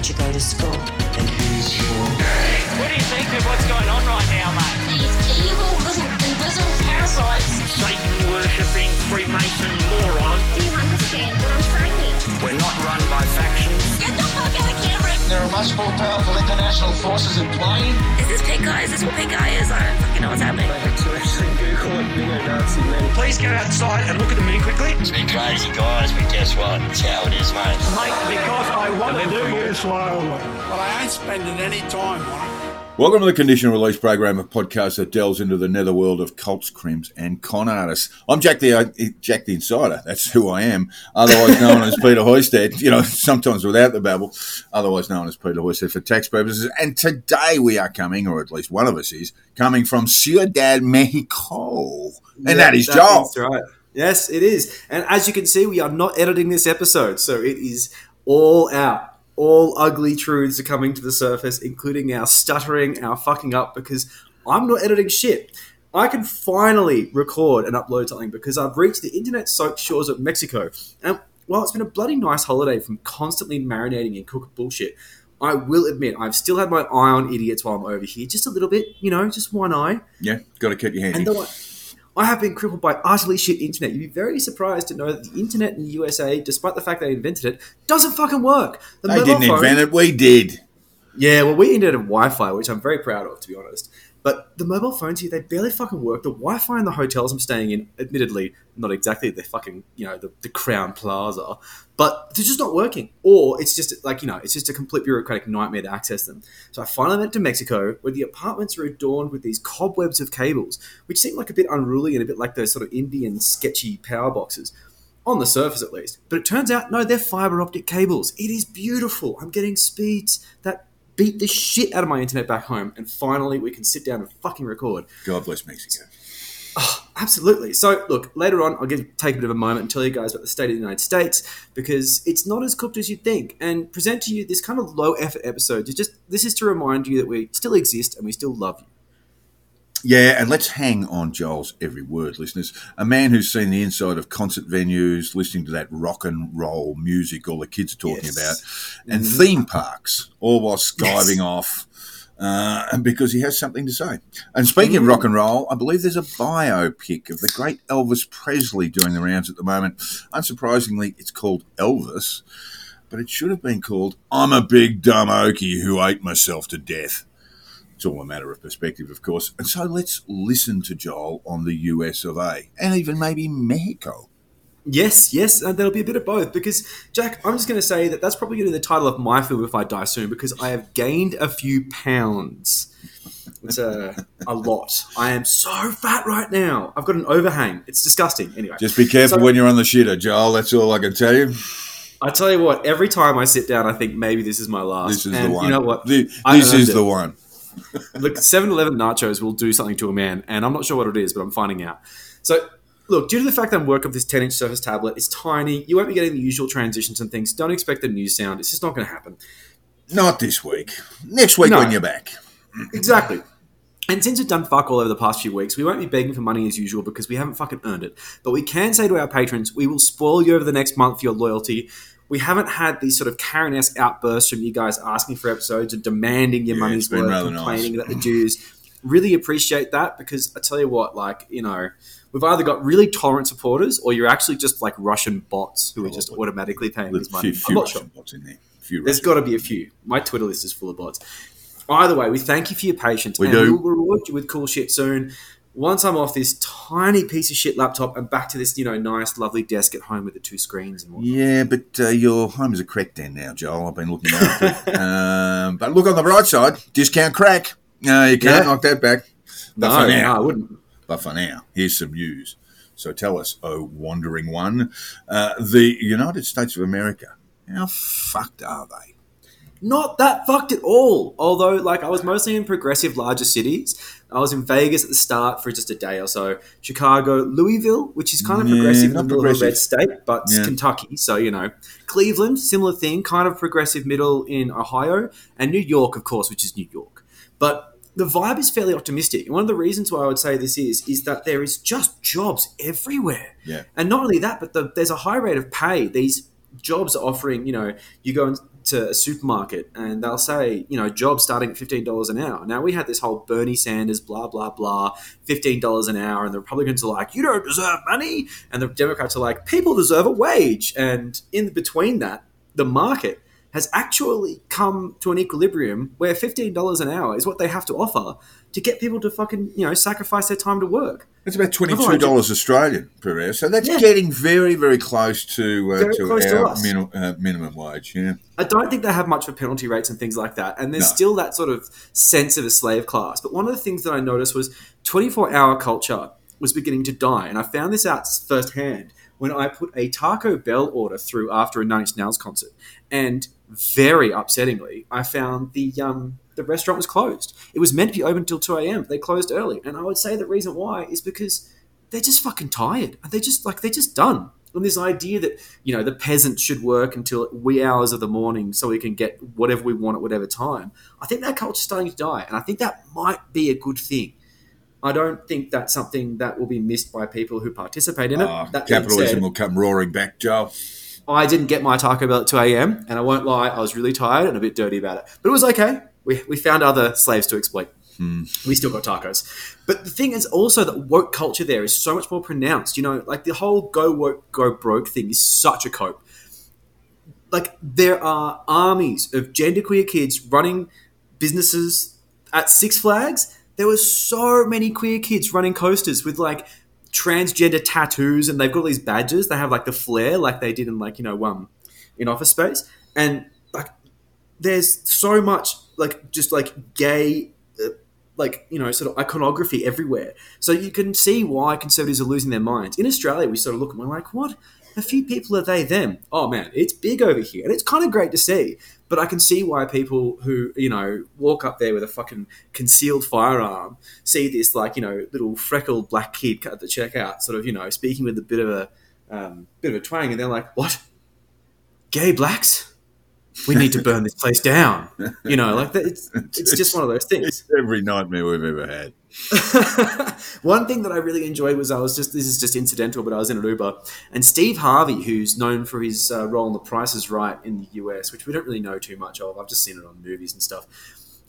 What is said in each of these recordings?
did you go to school? And here's your What do you think of what's going on right now, mate? These evil little invisible parasites. Satan worshipping Freemason moron. There are much more powerful international forces in play. Is this pink guy? Is this what pink guy is? I don't fucking know what's happening. Please go outside and look at the moon quickly. It's been crazy, guys, but guess what? It's how it is, mate. Mate, because I want to do you slowly. But I ain't spending any time on it. Welcome to the Conditional Release program, a podcast that delves into the netherworld of cults, crims, and con artists. I'm Jack the uh, Jack the Insider. That's who I am. Otherwise known as Peter Hoysted. You know, sometimes without the babble. Otherwise known as Peter Hoysted for tax purposes. And today we are coming, or at least one of us is coming from Ciudad Mexico, and Yeah, that is Joel. That's right. Yes, it is. And as you can see, we are not editing this episode, so it is all out. All ugly truths are coming to the surface, including our stuttering, our fucking up, because I'm not editing shit. I can finally record and upload something because I've reached the internet soaked shores of Mexico. And while it's been a bloody nice holiday from constantly marinating in cooked bullshit, I will admit I've still had my eye on idiots while I'm over here, just a little bit, you know, just one eye. Yeah, got to keep your handy. And though I, I have been crippled by utterly shit internet, you'd be very surprised to know that the internet in the USA, despite the fact they invented it, doesn't fucking work. The They didn't phone- invent it. We did. Yeah, well, we invented Wi-Fi, which I'm very proud of, to be honest. But the mobile phones here, they barely fucking work. The Wi-Fi in the hotels I'm staying in, admittedly, not exactly the fucking, you know, the, the Crowne Plaza, but they're just not working. Or it's just like, you know, it's just a complete bureaucratic nightmare to access them. So I finally went to Mexico, where the apartments are adorned with these cobwebs of cables, which seem like a bit unruly and a bit like those sort of Indian sketchy power boxes. On the surface, at least. But it turns out, no, they're fiber optic cables. It is beautiful. I'm getting speeds that beat the shit out of my internet back home, and finally we can sit down and fucking record. God bless Mexico. Oh, absolutely. So, look, later on, I'll give, take a bit of a moment and tell you guys about the state of the United States because it's not as cooked as you'd think, and present to you this kind of low effort episode. To just this is to remind you that we still exist and we still love you. Yeah, and let's hang on Joel's every word, listeners. A man who's seen the inside of concert venues, listening to that rock and roll music all the kids are talking Yes. about, and theme parks, all while skiving off. Uh, because he has something to say. And speaking of rock and roll, I believe there's a biopic of the great Elvis Presley doing the rounds at the moment. Unsurprisingly, it's called Elvis, but it should have been called I'm a Big Dumb Okie Who Ate Myself to Death. It's all a matter of perspective, of course. And so let's listen to Joel on the US of A and even maybe Mexico. Yes, yes, and there'll be a bit of both because Jack, I'm just going to say that that's probably going to be the title of my film if I die soon because I have gained a few pounds. It's a, a lot. I am so fat right now. I've got an overhang. It's disgusting. Anyway, Just be careful So- when you're on the shitter, Joel. That's all I can tell you. I tell you what, every time I sit down, I think maybe this is my last. This is and the one. You know what? The- this is it. the one. Look, 7 Eleven nachos will do something to a man, and I'm not sure what it is, but I'm finding out. So, look, due to the fact that I'm working with this 10 inch Surface tablet, it's tiny. You won't be getting the usual transitions and things. Don't expect the new sound. It's just not going to happen. Not this week. Next week No. when you're back. Exactly. And since we've done fuck all over the past few weeks, we won't be begging for money as usual because we haven't fucking earned it. But we can say to our patrons, we will spoil you over the next month for your loyalty. We haven't had these sort of Karen esque outbursts from you guys asking for episodes and demanding your Yeah, money's worth, complaining nice. about the dues. Really appreciate that because I tell you what, like, you know, we've either got really tolerant supporters or you're actually just like Russian bots who are just automatically paying There's this money. few, I'm not Russian sure. bots in there. Few There's got to be a few. My Twitter list is full of bots. Either way, we thank you for your patience. We and do. We'll reward you with cool shit soon. Once I'm off this tiny piece of shit laptop and back to this, you know, nice, lovely desk at home with the two screens and whatnot. Yeah, but uh, your home is a crack den now, Joel. I've been looking after it. um, but look on the bright side, discount crack. No, you can't Yeah. knock that back. But No, for no, now, I wouldn't. But for now, here's some news. So tell us, oh wandering one, uh, the United States of America. How fucked are they? Not that fucked at all. Although, like, I was mostly in progressive larger cities. I was in Vegas at the start for just a day or so. Chicago, Louisville, which is kind of Yeah, progressive not the middle of a red state, but Yeah. Kentucky, so you know. Cleveland, similar thing, kind of progressive middle in Ohio, and New York, of course, which is New York. But the vibe is fairly optimistic. And one of the reasons why I would say this is is that there is just jobs everywhere. Yeah. And not only that, but the, there's a high rate of pay. These jobs are offering, you know, you go and to a supermarket and they'll say, you know, jobs starting at fifteen dollars an hour. Now we had this whole Bernie Sanders blah blah blah, fifteen dollars an hour, and the Republicans are like, you don't deserve money, and the Democrats are like, people deserve a wage, and in between that, the market has actually come to an equilibrium where fifteen dollars an hour is what they have to offer to get people to fucking you know sacrifice their time to work. It's about twenty-two dollars Australian per hour, so that's Yeah. getting very, very close to uh, Very to close our us. minu- uh, minimum wage. Yeah, I don't think they have much for penalty rates and things like that. And there's No. still that sort of sense of a slave class. But one of the things that I noticed was 24 hour culture was beginning to die. And I found this out firsthand when I put a Taco Bell order through after a Nine Inch Nails concert. And very upsettingly, I found the um, the restaurant was closed. It was meant to be open till 2 a.m. They closed early. And I would say the reason why is because they're just fucking tired. And They're just like they're just done. And this idea that you know the peasants should work until wee hours of the morning so we can get whatever we want at whatever time. I think that culture's starting to die, and I think that might be a good thing. I don't think that's something that will be missed by people who participate in it. That capitalism said, will come roaring back, Joe. I didn't get my Taco Bell at 2 a.m. and I won't lie, I was really tired and a bit dirty about it. But it was okay. We, we found other slaves to exploit. Hmm. We still got tacos. But the thing is also that woke culture there is so much more pronounced. You know, like the whole go woke, go broke thing is such a cope. Like there are armies of genderqueer kids running businesses at Six Flags. There were so many queer kids running coasters with like transgender tattoos and they've got all these badges. They have like the flair like they did in like, you know, um in office space. And like there's so much like just like gay uh, like you know sort of iconography everywhere. So you can see why conservatives are losing their minds. In australia we sort of look and we're like what? A few people are they them? Oh man it's big over here. And it's kind of great to see but i can see why people who you know walk up there with a fucking concealed firearm see this like you know little freckled black kid at the checkout sort of you know speaking with a bit of a um, bit of a twang and they're like what gay blacks we need to burn this place down. You know, like it's it's just one of those things. It's every nightmare we've ever had. one thing that I really enjoyed was I was just this is just incidental, but I was in an Uber and Steve Harvey, who's known for his uh, role in The Price is Right in the US, which we don't really know too much of. I've just seen it on movies and stuff.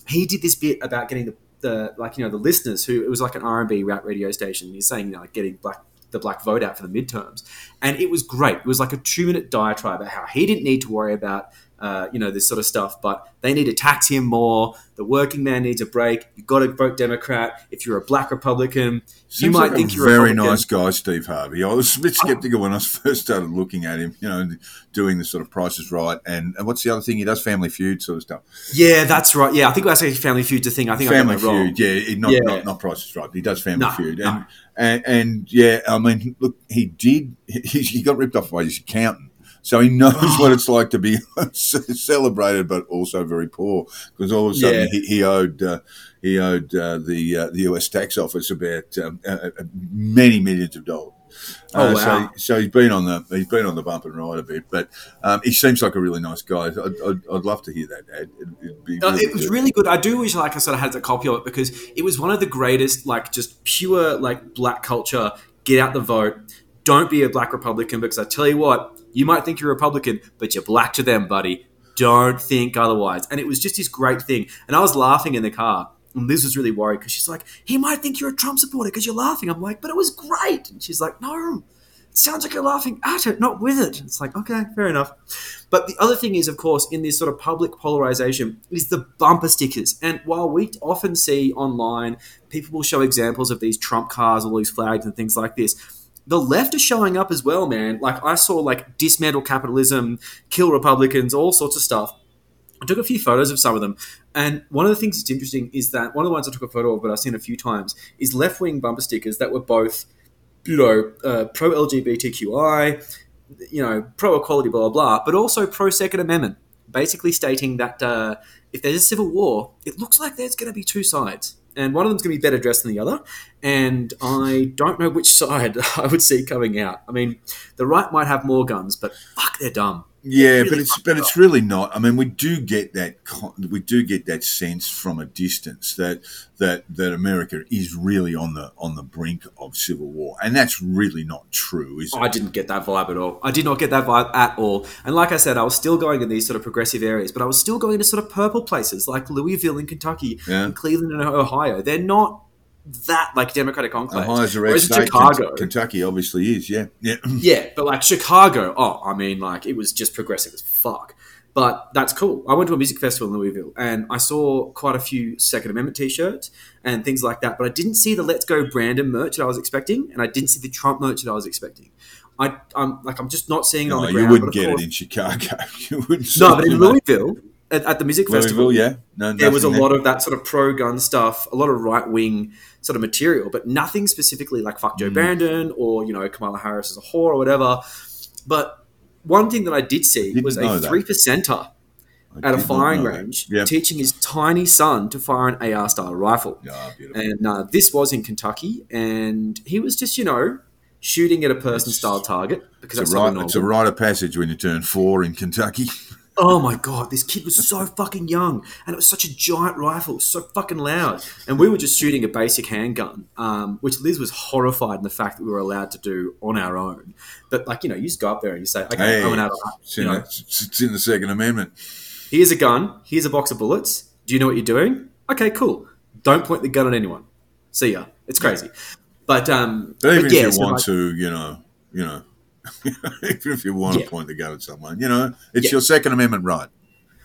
He did this bit about getting the, the like you know the listeners who it was like an R and B rap radio station. He's saying you know like getting black the black vote out for the midterms, and it was great. It was like a two minute diatribe about how he didn't need to worry about uh, you know this sort of stuff, but they need to tax him more. The working man needs a break. You've got to vote Democrat. If you're a black Republican, you might like think a you're very a Republican. Very nice guy, Steve Harvey. I was a bit skeptical when I first started looking at him. You know, doing the sort of prices right, and, and what's the other thing he does? Family Feud sort of stuff. Yeah, that's right. Yeah, I think that's a Family Feud's a thing. I think Family I. Feud, yeah, not, Yeah. not not prices right. He does Family No, Feud, no. and, and and yeah, I mean, look, he did. He, he got ripped off by his accountant. So he knows what it's like to be celebrated, but also very poor. Because all of a sudden Yeah. he, he owed uh, he owed uh, the uh, the U.S. tax office about um, uh, uh, many millions of dollars. Oh, Uh, wow. So, so he's been on the he's been on the bump and ride a bit, but um, he seems like a really nice guy. I'd, I'd, I'd love to hear that. Ed. It'd, it'd be really it was good. really good. I do wish like I sort of had a copy of it because it was one of the greatest, like just pure like black culture. Get out the vote. Don't be a black Republican because I tell you what, you might think you're a Republican, but you're black to them, buddy. Don't think otherwise. And it was just this great thing. And I was laughing in the car. And Liz was really worried because she's like, he might think you're a Trump supporter because you're laughing. I'm like, but it was great. And she's like, no, it sounds like you're laughing at it, not with it. It's like, okay, fair enough. But the other thing is, of course, in this sort of public polarization, is the bumper stickers. And while we often see online, people will show examples of these Trump cars, all these flags and things like this. The left is showing up as well, man. Like I saw, like dismantle capitalism, kill Republicans, all sorts of stuff. I took a few photos of some of them, and one of the things that's interesting is that one of the ones I took a photo of, but I've seen a few times, is left wing bumper stickers that were both, you know, uh, pro LGBTQI, you know, pro equality, blah, blah, blah, but also pro Second Amendment, basically stating that uh, if there's a civil war, it looks like there's going to be two sides. And one of them's going to be better dressed than the other. And I don't know which side I would see coming out. I mean, the right might have more guns, but fuck, they're dumb. Yeah, really but it's but it's really not. I mean, we do get that we do get that sense from a distance that that that America is really on the on the brink of civil war, and that's really not true, is it? I didn't get that vibe at all. I did not get that vibe at all. And like I said, I was still going in these sort of progressive areas, but I was still going to sort of purple places like Louisville in Kentucky Yeah. and Cleveland in Ohio. They're not that like Democratic enclaves. Ohio's a red state. Chicago, Kentucky obviously is. Yeah, yeah. yeah, but like Chicago, oh, I mean, like it was just progressive as fuck. But that's cool. I went to a music festival in Louisville and I saw quite a few Second Amendment t-shirts and things like that. But I didn't see the Let's Go Brandon merch that I was expecting, and I didn't see the Trump merch that I was expecting. I, I'm like, I'm just not seeing it on No, the you wouldn't get course- it in Chicago. you wouldn't. No, but in. Louisville, at, at the music festival, yeah, no, there was a nothing lot of that sort of pro gun stuff, a lot of right wing sort of material, but nothing specifically like fuck Joe Mm. Brandon or you know Kamala Harris as a whore or whatever. But one thing that I did see Didn't was a three percenter at a firing range Yeah, teaching his tiny son to fire an AR style rifle. yeah. And uh, this was in Kentucky, and he was just you know shooting at a person style target because It's that's a, right, it's a rite of passage when you turn four in Kentucky. Oh my god, this kid was so fucking young, and it was such a giant rifle, so fucking loud. And we were just shooting a basic handgun, um, which Liz was horrified in the fact that we were allowed to do on our own. But like you know, you just go up there and you say, "Okay, Hey, I'm an adult. it's You in, know, the, it's in the Second Amendment. here's a gun, here's a box of bullets. Do you know what you're doing? Okay, cool. Don't point the gun at anyone. See ya. It's crazy. But um, But even but yeah, if you so want like- to, you know, you know, if you want Yeah. to point the gun at someone, you know, it's Yeah. your Second Amendment right.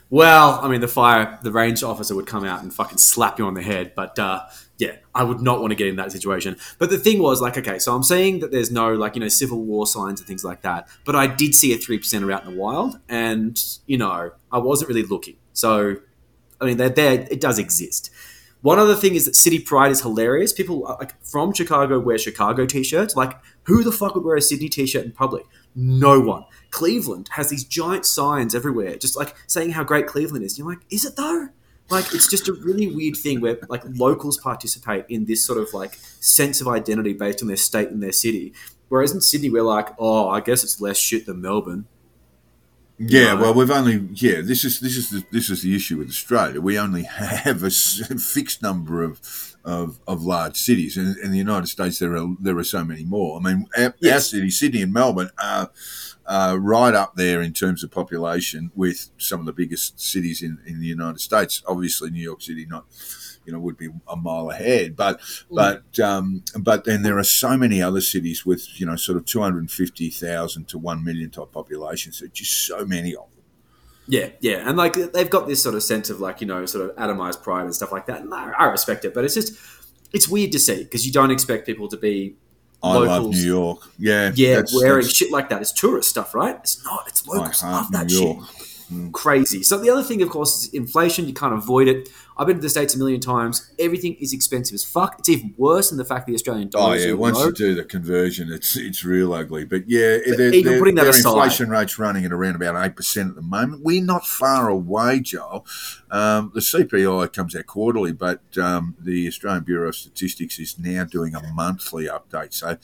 Well, I mean, the fire, the range officer would come out and fucking slap you on the head. But uh, yeah, I would not want to get in that situation. But the thing was, like, okay, so I'm saying that there's no, like, you know, civil war signs and things like that. But I did see a three percenter out in the wild. And, you know, I wasn't really looking. So, I mean, they're there, it does exist. One other thing is that City Pride is hilarious. People uh, like from Chicago wear Chicago t-shirts. Like, who the fuck would wear a Sydney t-shirt in public? No one. Cleveland has these giant signs everywhere, just like saying how great Cleveland is. You're like, is it though? Like, it's just a really weird thing where like locals participate in this sort of like sense of identity based on their state and their city. Whereas in Sydney, we're like, oh, I guess it's less shit than Melbourne. Yeah, well, we've only yeah. This is this is the, this is the issue with Australia. We only have a fixed number of of, of large cities, and in the United States there are there are so many more. I mean, our, our Yes. city, Sydney and Melbourne, are uh, right up there in terms of population with some of the biggest cities in, in the United States. Obviously, New York City not you know would be a mile ahead, but but um, but then there are so many other cities with you know sort of two hundred fifty thousand to one million type populations. So just so many of them. Yeah, yeah, and like they've got this sort of sense of like you know sort of atomized pride and stuff like that. And I, I respect it, but it's just it's weird to see because you don't expect people to be I love locals. New York. Yeah, Yeah, that's- wearing that's shit like that. It's tourist stuff, right? It's not. It's locals heart, love that New shit. York. Crazy. So the other thing, of course, is inflation. You can't avoid it. I've been to the states a million times. Everything is expensive as fuck. It's even worse than the fact the Australian Oh dollar is yeah, once low. you do the conversion, it's it's real ugly. But yeah, But their, even their- putting that aside- inflation rate's running at around about eight percent at the moment. We're not far away, Joel. Um, the CPI comes out quarterly, but um, the Australian Bureau of Statistics is now doing a monthly update. So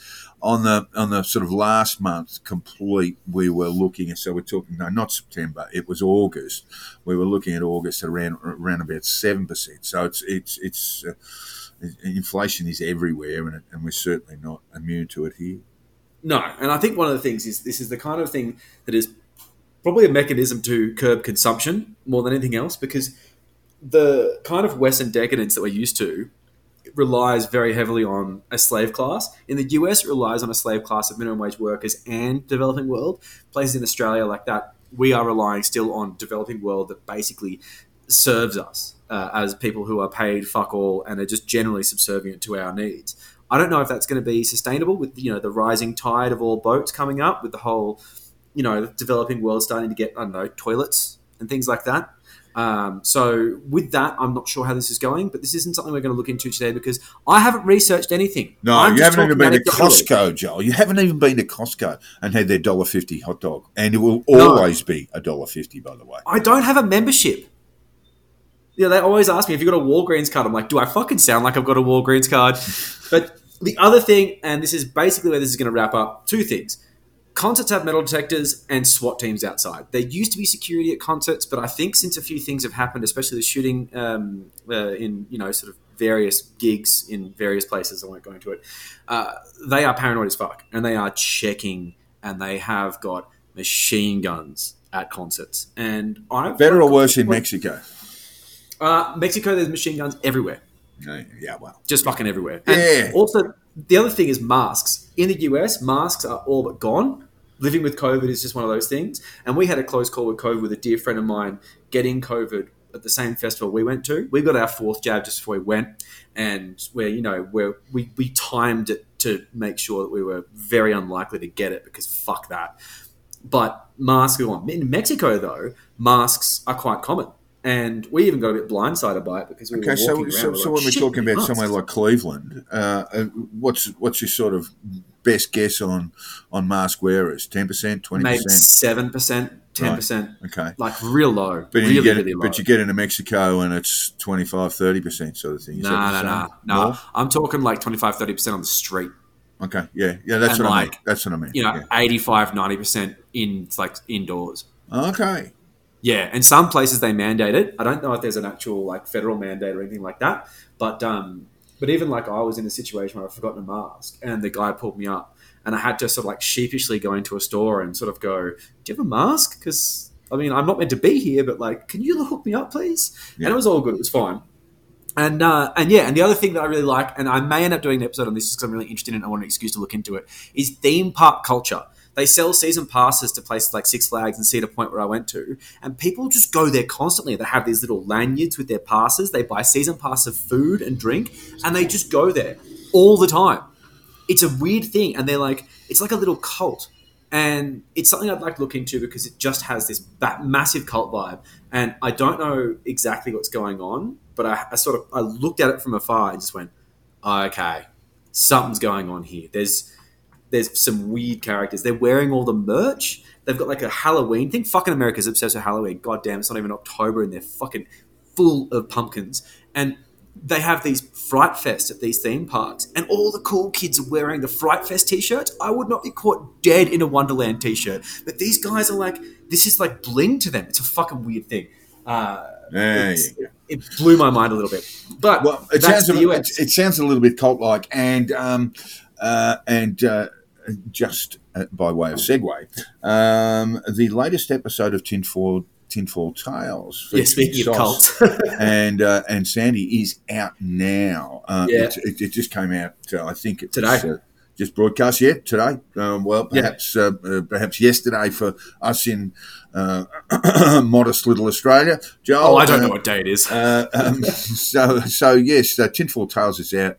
on the on the sort of last month complete, we were looking at. So we're talking no, not September. It was August. We were looking at August around around about seven percent. So it's it's it's. Uh, inflation is everywhere, and, and we're certainly not immune to it here. No, and I think one of the things is this is the kind of thing that is probably a mechanism to curb consumption more than anything else because the kind of Western decadence that we're used to relies very heavily on a slave class. In the US, it relies on a slave class of minimum wage workers and developing world. Places in Australia like that, we are relying still on developing world that basically serves us uh, as people who are paid fuck all and are just generally subservient to our needs. I don't know if that's going to be sustainable with you know the rising tide of all boats coming up with the whole you know developing world starting to get I don't know toilets and things like that. Um, so with that, I'm not sure how this is going, but this isn't something we're going to look into today because I haven't researched anything. No, I'm you haven't even been to. Costco, Joel. You haven't even been to Costco and had their dollar fifty hot dog, and it will No. always be a dollar fifty. By the way, I don't have a membership. Yeah, they always ask me if you've got a Walgreens card. I'm like, do I fucking sound like I've got a Walgreens card? But the other thing, and this is basically where this is going to wrap up, two things. Concerts have metal detectors and SWAT teams outside. There used to be security at concerts, but I think since a few things have happened, especially the shooting um, uh, in you know sort of various gigs in various places, I won't go into it. Uh, they are paranoid as fuck, and they are checking, and they have got machine guns at concerts. And I've Better or worse in Mexico? Uh, Mexico, there's machine guns everywhere Yeah, yeah, well. just fucking everywhere. And Yeah. Also, the other thing is masks. In the US, masks are all but gone. Living with COVID is just one of those things. And we had a close call with COVID with a dear friend of mine getting COVID at the same festival we went to. We got our fourth jab just before we went, and where you know where we we timed it to make sure that we were very unlikely to get it because fuck that. But masks are gone. In Mexico, though, masks are quite common. And we even got a bit blindsided by it because we Okay, were so, walking around. so, so like, when we're talking about masks." somewhere like Cleveland, uh, uh, what's what's your sort of best guess on on mask wearers? Ten percent, twenty percent, seven percent, ten percent, Okay, like real low, but really, you get really low. but you get into Mexico and it's 25 30 percent sort of thing. Is that nah, the nah, same? nah, nah. I'm talking like 25, 30 percent on the street. Okay, yeah, yeah, that's And what I mean. That's what I mean. You know, yeah. 85, 90 percent in like indoors. Okay, Yeah, and some places they mandate it. I don't know if there's an actual like federal mandate or anything like that, but um, but even like I was in a situation where I'd forgotten a mask, and the guy pulled me up, and I had to sort of like sheepishly go into a store and sort of go, "Do you have a mask?" Because I mean, I'm not meant to be here, but like, can you hook me up, please? Yeah. And it was all good. It was fine. And uh, and yeah, and the other thing that I really like, and I may end up doing an episode on this because I'm really interested in it. And I want an excuse to look into it. Is theme park culture. They sell season passes to places like Six Flags and Cedar Point, where I went to, and people just go there constantly. They have these little lanyards with their passes. They buy season pass of food and drink, and they just go there all the time. It's a weird thing, and they're like, it's like a little cult and it's something I'd like to look into because it just has this massive cult vibe, and I don't know exactly what's going on, but I, I sort of I looked at it from afar and just went, okay, something's going on here. There's there's some weird characters. They're wearing all the merch. They've got like a Halloween thing. Fucking America's obsessed with Halloween. God damn, it's not even October, and they're fucking full of pumpkins. And they have these Fright Fest at these theme parks, and all the cool kids are wearing the Fright Fest t-shirts. I would not be caught dead in a Wonderland t-shirt, but these guys are like, this is like bling to them. It's a fucking weird thing. Uh, go. it blew my mind a little bit. But Well, it sounds a, the little- US. it, it sounds a little bit cult like, and um, uh, and uh, just uh, by way of segue, um, the latest episode of Tinfoil Tinfoil Tales. yeah, speaking of cults. and uh, and Sandy is out now. Uh, Yeah. it, it, just came out. Uh, I think Today. was, uh, just broadcast yet today. Um, well, Yeah. perhaps uh, uh, perhaps yesterday for us in uh, modest little Australia. Joel, oh, I don't know what day it is. uh, um, so, so yes, uh, Tinfoil Tales is out,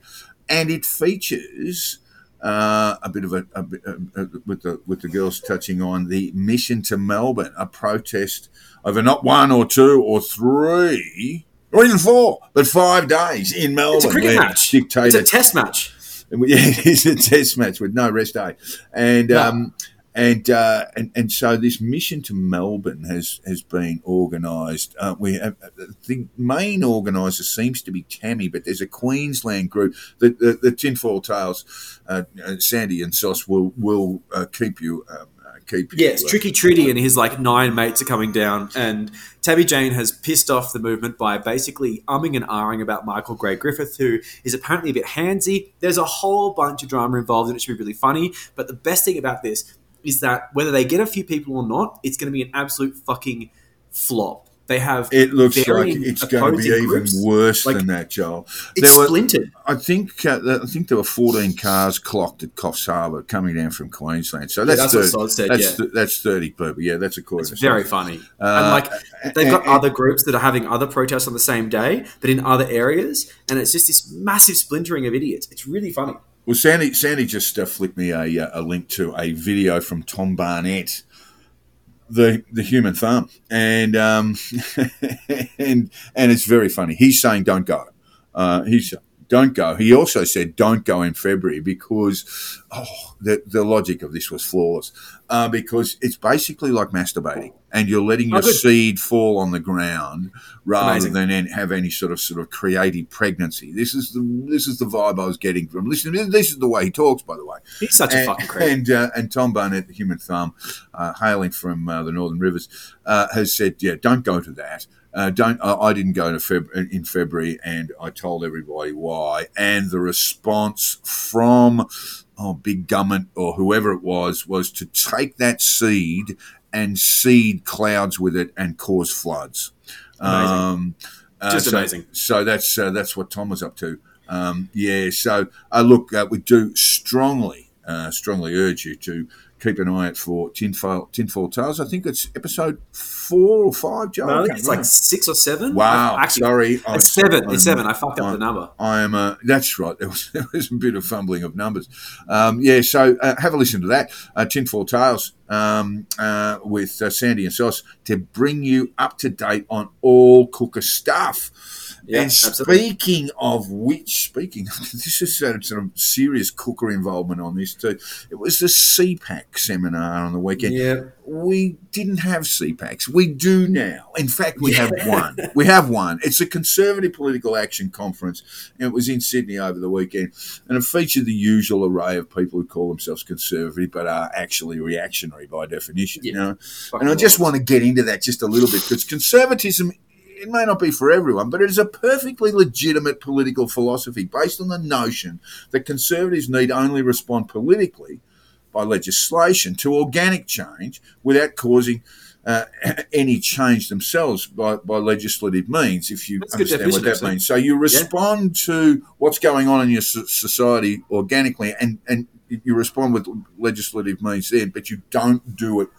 and it features uh, a bit of a, a, bit- uh, uh, with the with the girls touching on the mission to Melbourne, a protest over not one or two or three. Or even four, but five days in Melbourne. it's a cricket match. Dictator, It's a test match. yeah, it's a test match with no rest day, and No. um, and, uh, and and so this mission to Melbourne has has been organised. Uh, we have, the main organiser seems to be Tammy, but there's a Queensland group. The the, the Tinfoil Tales, uh, uh, Sandy and Sauce will will uh, keep you. Um, uh, keep you, it's uh, Tricky Trudy and his like nine mates are coming down, and Tabby Jane has pissed off the movement by basically umming and ahhing about Michael Gray Griffith, who is apparently a bit handsy. There's a whole bunch of drama involved, and it should be really funny. But the best thing about this is that whether they get a few people or not, it's going to be an absolute fucking flop. They have It looks like it's going to be even groups. worse Like, than that, Joel. It's There were- splintered. I think uh, I think there were 14 cars clocked at Coffs Harbour coming down from Queensland. So that's that's what 30, Sod said, that's, yeah. th- that's 30 people. Yeah, that's It's to very funny. Uh, and like they've got and- other groups that are having other protests on the same day, but in other areas, and it's just this massive splintering of idiots. It's really funny. Well, Sandy, Sandy just uh, flicked me a, uh, a link to a video from Tom Barnett, the the human farm, and um, and and it's very funny. He's saying don't go. Uh, he's don't go. He also said, don't go in February because, oh, the, the logic of this was flawless. Uh, because it's basically like masturbating and you're letting your Oh, seed fall on the ground rather Amazing. than have any sort of sort of creative pregnancy. This is the this is the vibe I was getting from listening. This is the way he talks, by the way. He's such a fucking creep. and, uh, and Tom Barnett, the Human Thumb, uh, hailing from uh, the Northern Rivers, uh, has said, "Yeah, don't go to that. Uh, don't. I I didn't go to Feb- in February, and I told everybody why. And the response from oh, big government or whoever it was was to take that seed and seed clouds with it and cause floods. Amazing. Um, uh, Just so- amazing. So that's uh, that's what Tom was up to. Um, yeah. So uh, look, uh, we do strongly, uh, strongly urge you to keep an eye out for Tinfoil, Tinfoil Tales. I think it's episode four or five, Joe. No, I think it's like six or seven. wow. Actually, sorry, it's seven. I'm- It's seven. I fucked up I'm- the number. I am. Uh, that's right. There was, there was a bit of fumbling of numbers. Um, yeah. So uh, have a listen to that. Uh, Tinfoil Tales um, uh, with uh, Sandy and Sauce to bring you up to date on all Cooker stuff. Yeah, and absolutely. speaking of which, speaking of, this is sort of serious Cooker involvement on this too. It was the CPAC seminar on the weekend. Yeah. We didn't have CPACs. We do now. In fact, we have one. We have one. It's a Conservative Political Action Conference, and it was in Sydney over the weekend. And it featured the usual array of people who call themselves conservative but are actually reactionary by definition. You know, and I just want to get into that just a little bit because conservatism. It may not be for everyone, but it is a perfectly legitimate political philosophy based on the notion that conservatives need only respond politically by legislation to organic change without causing uh, any change themselves by, by legislative means, if you That's understand what that means. So you respond to what's going on in your society organically and, and you respond with legislative means then, but you don't do it,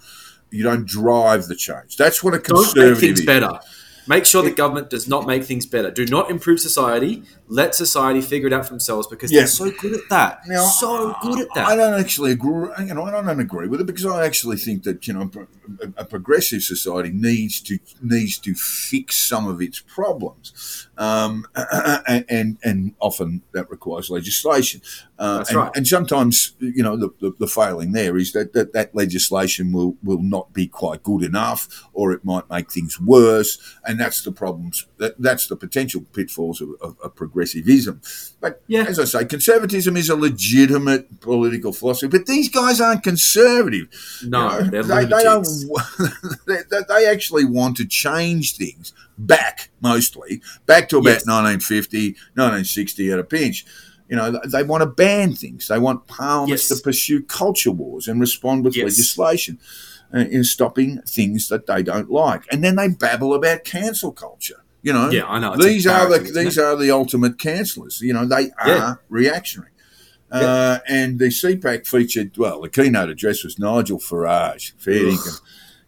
you don't drive the change. That's what a Don't conservative make things is. Make sure the government does not make things better. Do not improve society. Let society figure it out for themselves because Yeah. they're so good at that. Now, so good at that. I don't actually agree. You know, I don't agree with it because I actually think that you know a, a progressive society needs to needs to fix some of its problems, um, and, and often that requires legislation. Uh, That's and, right. And sometimes you know the, the, the failing there is that, that that legislation will will not be quite good enough, or it might make things worse, and that's the problems. That, that's the potential pitfalls of, of, of progressivism. But Yeah. as I say, conservatism is a legitimate political philosophy. But these guys aren't conservative. No, You know, they're they, they don't. They, they actually want to change things back, mostly back to about Yes. 1950, 1960 at a pinch. You know, they want to ban things. They want parliaments Yes. to pursue culture wars and respond with Yes. legislation uh, in stopping things that they don't like. And then they babble about cancel culture. You know, Yeah, I know. It's these are the these are the ultimate cancellers. You know, they are Yeah. reactionary. Uh, and the CPAC featured, well, the keynote address was Nigel Farage. Fair dinkum.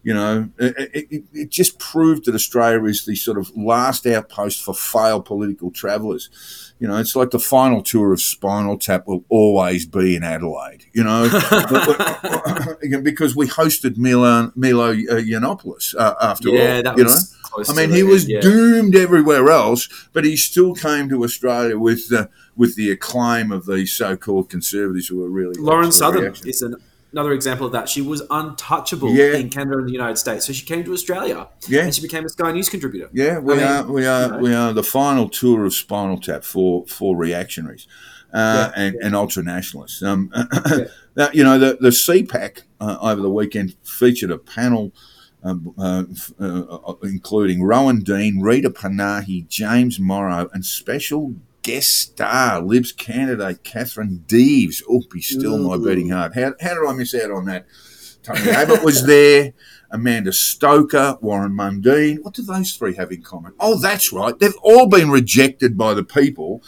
You know, it, it, it- just proved that Australia is the sort of last outpost for failed political travellers. You know, it's like the final tour of Spinal Tap will always be in Adelaide. You know, because we hosted Milo, Milo uh, Yiannopoulos uh, after Yeah, all. that you was know? I mean, he end, was yeah. doomed everywhere else, but he still came to Australia with the with the acclaim of these so-called conservatives who were really Lauren Southern is an, another example of that. She was untouchable Yeah. in Canada and the United States, so she came to Australia. Yeah. and she became a Sky News contributor. Yeah, we I mean, are we are you know. we are the final tour of Spinal Tap for for reactionaries uh, Yeah, and, and ultra nationalists. Um, you know, the the CPAC uh, over the weekend featured a panel. Um, uh, f- uh, including Rowan Dean, Rita Panahi, James Morrow, and special guest star Libs candidate Katherine Deves. Oh, be still my beating heart. How, how did I miss out on that? Tony Abbott was there. Amanda Stoker, Warren Mundine. What do those three have in common? Oh, that's right. They've all been rejected by the people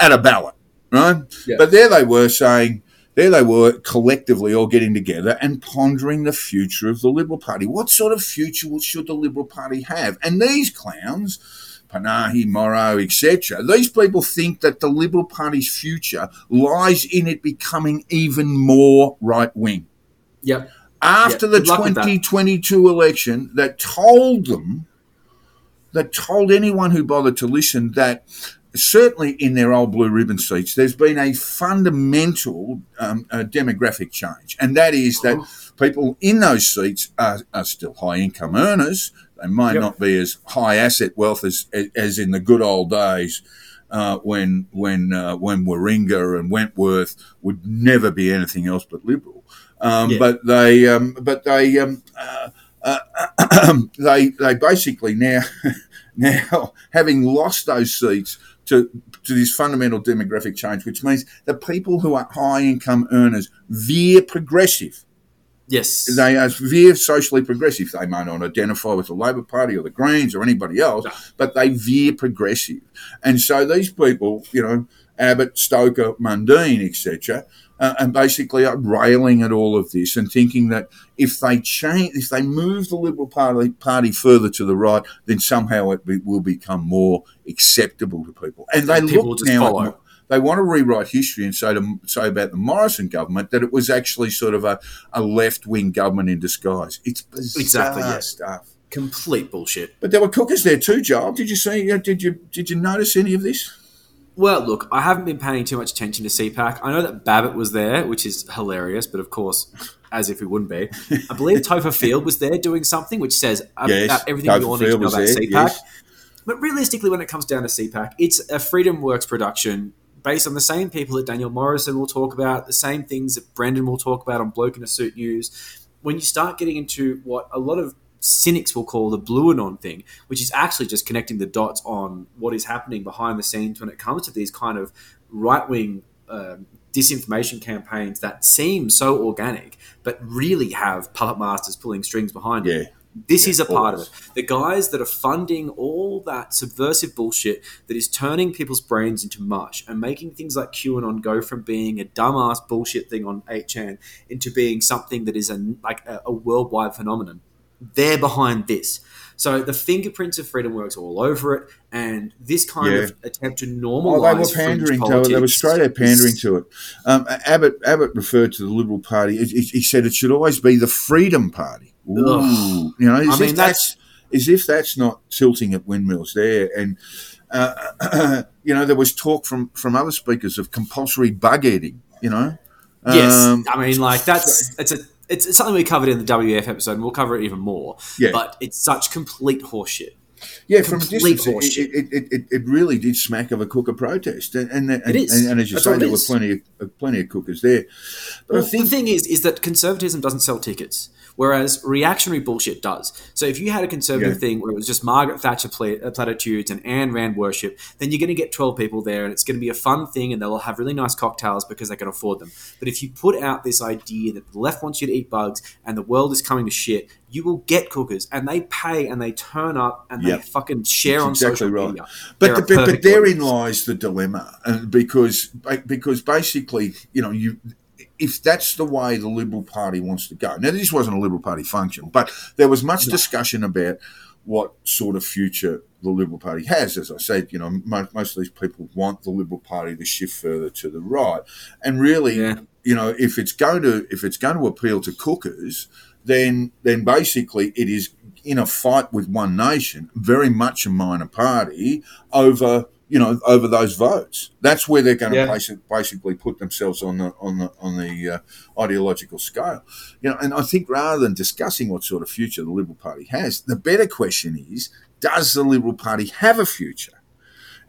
at a ballot, right? Yeah. But there they were saying, there they were collectively all getting together and pondering the future of the Liberal Party. What sort of future should the Liberal Party have? And these clowns, Panahi, Morrow, etc., these people think that the Liberal Party's future lies in it becoming even more right wing Yep. after Yeah, the good luck with that. 2022 election that told them, that told anyone who bothered to listen that certainly in their old blue ribbon seats, there's been a fundamental um, uh, demographic change, and that is that people in those seats are, are still high income earners. They may Yep. not be as high asset wealth as as in the good old days. Uh, when when uh, when Warringah and Wentworth would never be anything else but liberal, um, Yeah. but they um, but they um, uh, uh, they they basically now now having lost those seats to to this fundamental demographic change, which means the people who are high income earners veer progressive. Yes. They are veer socially progressive. They may not identify with the Labor Party or the Greens or anybody else, but they veer progressive. And so these people, you know, Abbott, Stoker, Mundine, etc., uh, and basically are railing at all of this and thinking that if they change, if they move the Liberal Party, party further to the right, then somehow it be, will become more acceptable to people. And they And people look just now. follow. At, they want to rewrite history and say to say about the Morrison government that it was actually sort of a, a left wing government in disguise. It's bizarre Exactly, yeah. stuff. Complete bullshit. But there were cookers there too, Joel. Did you see? uh, Did you did you notice any of this? Well, look, I haven't been paying too much attention to CPAC. I know that Babbitt was there, which is hilarious, but of course, as if he wouldn't be. I believe Topher Field was there doing something which says about Yes, everything Topher you all need to know about there, CPAC. yes. But realistically, when it comes down to CPAC, it's a Freedom Works production based on the same people that Daniel Morrison will talk about, the same things that Brendan will talk about on Bloke in a Suit News. When you start getting into what a lot of cynics will call the blue anon thing, which is actually just connecting the dots on what is happening behind the scenes when it comes to these kind of right wing um, disinformation campaigns that seem so organic, but really have puppet masters pulling strings behind Yeah. it. This Yeah, is a part of it. The guys that are funding all that subversive bullshit that is turning people's brains into mush and making things like QAnon go from being a dumbass bullshit thing on 8chan into being something that is a, like a, a worldwide phenomenon. They're behind this. So the fingerprints of Freedom Works all over it, and this kind Yeah. of attempt to Oh, normalize they were pandering to it. They were straight out pandering to it. Um, Abbott Abbott referred to the Liberal Party. He- he said it should always be the Freedom Party. Ooh, you know, as I if mean, that's as if that's not tilting at windmills there. And uh, you know, there was talk from from other speakers of compulsory bug eating. You know, Yes, Um, I mean, like that's it's a it's, it's something we covered in the WF episode, and we'll cover it even more. Yeah. But it's such complete horseshit. Yeah, from a distance, it, it, it, it, it really did smack of a cooker protest, and and, and, is. and, and as you That's say, there were plenty of uh, plenty of cookers there. But Well, think the thing is, is that conservatism doesn't sell tickets, whereas reactionary bullshit does. So if you had a conservative Yeah. thing where it was just Margaret Thatcher uh, platitudes and Ayn Rand worship, then you're going to get 12 people there and it's going to be a fun thing and they'll have really nice cocktails because they can afford them. But if you put out this idea that the left wants you to eat bugs and the world is coming to shit, you will get cookers and they pay and they turn up and Yep. they fucking share on That's exactly social right. media. But, the, but, but therein audience. lies the dilemma, and because because basically, you know, you if that's the way the Liberal Party wants to go. Now, this wasn't a Liberal Party function, but there was much discussion about what sort of future the Liberal Party has. As I said, you know, most, most of these people want the Liberal Party to shift further to the right, and really, Yeah. you know, if it's going to if it's going to appeal to cookers, then then basically it is in a fight with One Nation, very much a minor party over you know over those votes. That's where they're going to Yeah. basi- basically put themselves on the on the on the uh, ideological scale. You know, and I think rather than discussing what sort of future the Liberal Party has, the better question is: Does the Liberal Party have a future?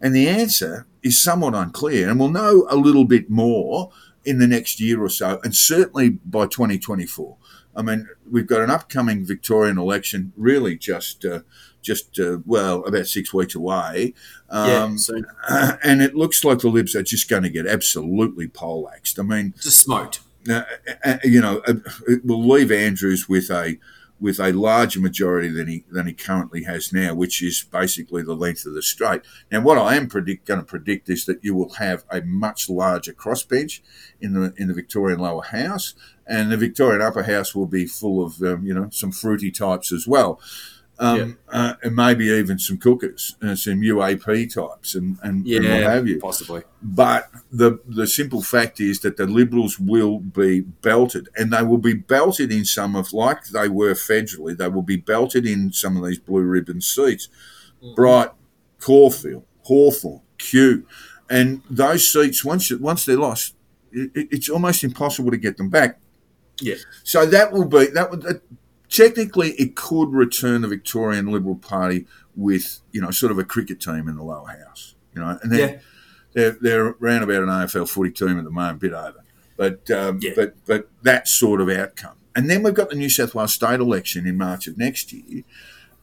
And the answer is somewhat unclear, and we'll know a little bit more in the next year or so, and certainly by 2024. I mean, we've got an upcoming Victorian election, really just uh, just uh, well about six weeks away, Yeah, um, so and it looks like the Libs are just going to get absolutely poleaxed. I mean, just smoked. uh, uh, you know, uh, it will leave Andrews with a with a larger majority than he than he currently has now, which is basically the length of the straight. Now, what I am predict, going to predict is that you will have a much larger crossbench in the in the Victorian lower house, and the Victorian upper house will be full of um, you know some fruity types as well. Um, uh, and maybe even some cookers, uh, some UAP types, and, and, and what have you. possibly. But the the simple fact is that the Liberals will be belted, and they will be belted in some of like they were federally. They will be belted in some of these blue ribbon seats. Bright, Caulfield, Hawthorn, Kew, and those seats once once they're lost, it, it- it's almost impossible to get them back. Yeah. So that will be that would that, technically it could return the Victorian Liberal Party with you know sort of a cricket team in the lower house, you know, and they're Yeah. they're, they're around about an AFL footy team at the moment, a bit over, but um, Yeah. but but that sort of outcome. And then we've got the New South Wales state election in March of next year,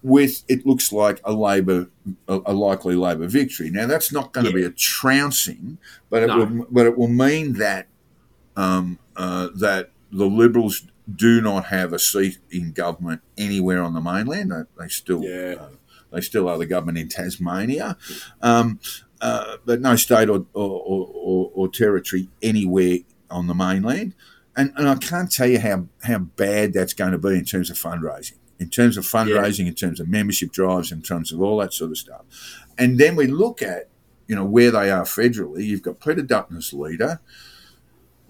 with it looks like a Labor, a, a likely Labor victory. Now that's not going to be a trouncing, but it No. will, but it will mean that um, uh, that the Liberals do not have a seat in government anywhere on the mainland. They, they still Yeah. uh, they still are the government in Tasmania, um, uh, but no state or, or, or, or, or territory anywhere on the mainland. And, and I can't tell you how, how bad that's going to be in terms of fundraising, in terms of fundraising, in terms of membership drives, in terms of all that sort of stuff. And then we look at, you know, where they are federally. You've got Peter Dutton as leader.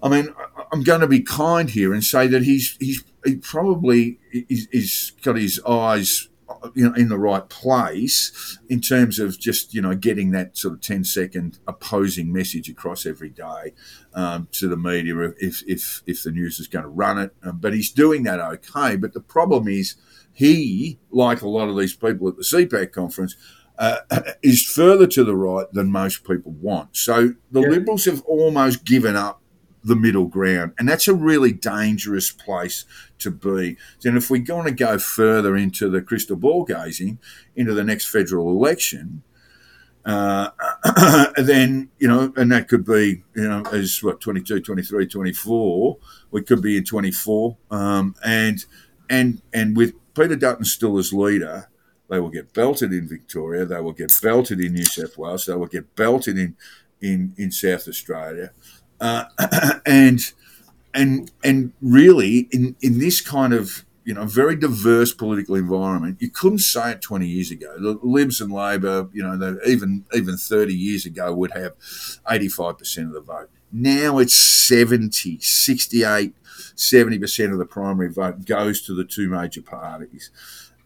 I mean, I'm going to be kind here and say that he's he's he probably is, is got his eyes, you know, in the right place in terms of just you know getting that sort of 10 second opposing message across every day um, to the media if if if the news is going to run it. Um, but he's doing that okay. But the problem is he, like a lot of these people at the CPAC conference, uh, is further to the right than most people want. So the Liberals have almost given up the middle ground, and that's a really dangerous place to be. And if we're going to go further into the crystal ball gazing into the next federal election, uh, then you know, and that could be you know as what 22, 23, 24. We could be in 24, um, and and and with Peter Dutton still as leader, they will get belted in Victoria. They will get belted in New South Wales. They will get belted in in in South Australia, uh, and and and really in in this kind of you know very diverse political environment, you couldn't say it 20 years ago. The Libs and Labor, you know, they, even even 30 years ago would have 85 percent of the vote. Now it's 70, 68, 70 percent of the primary vote goes to the two major parties.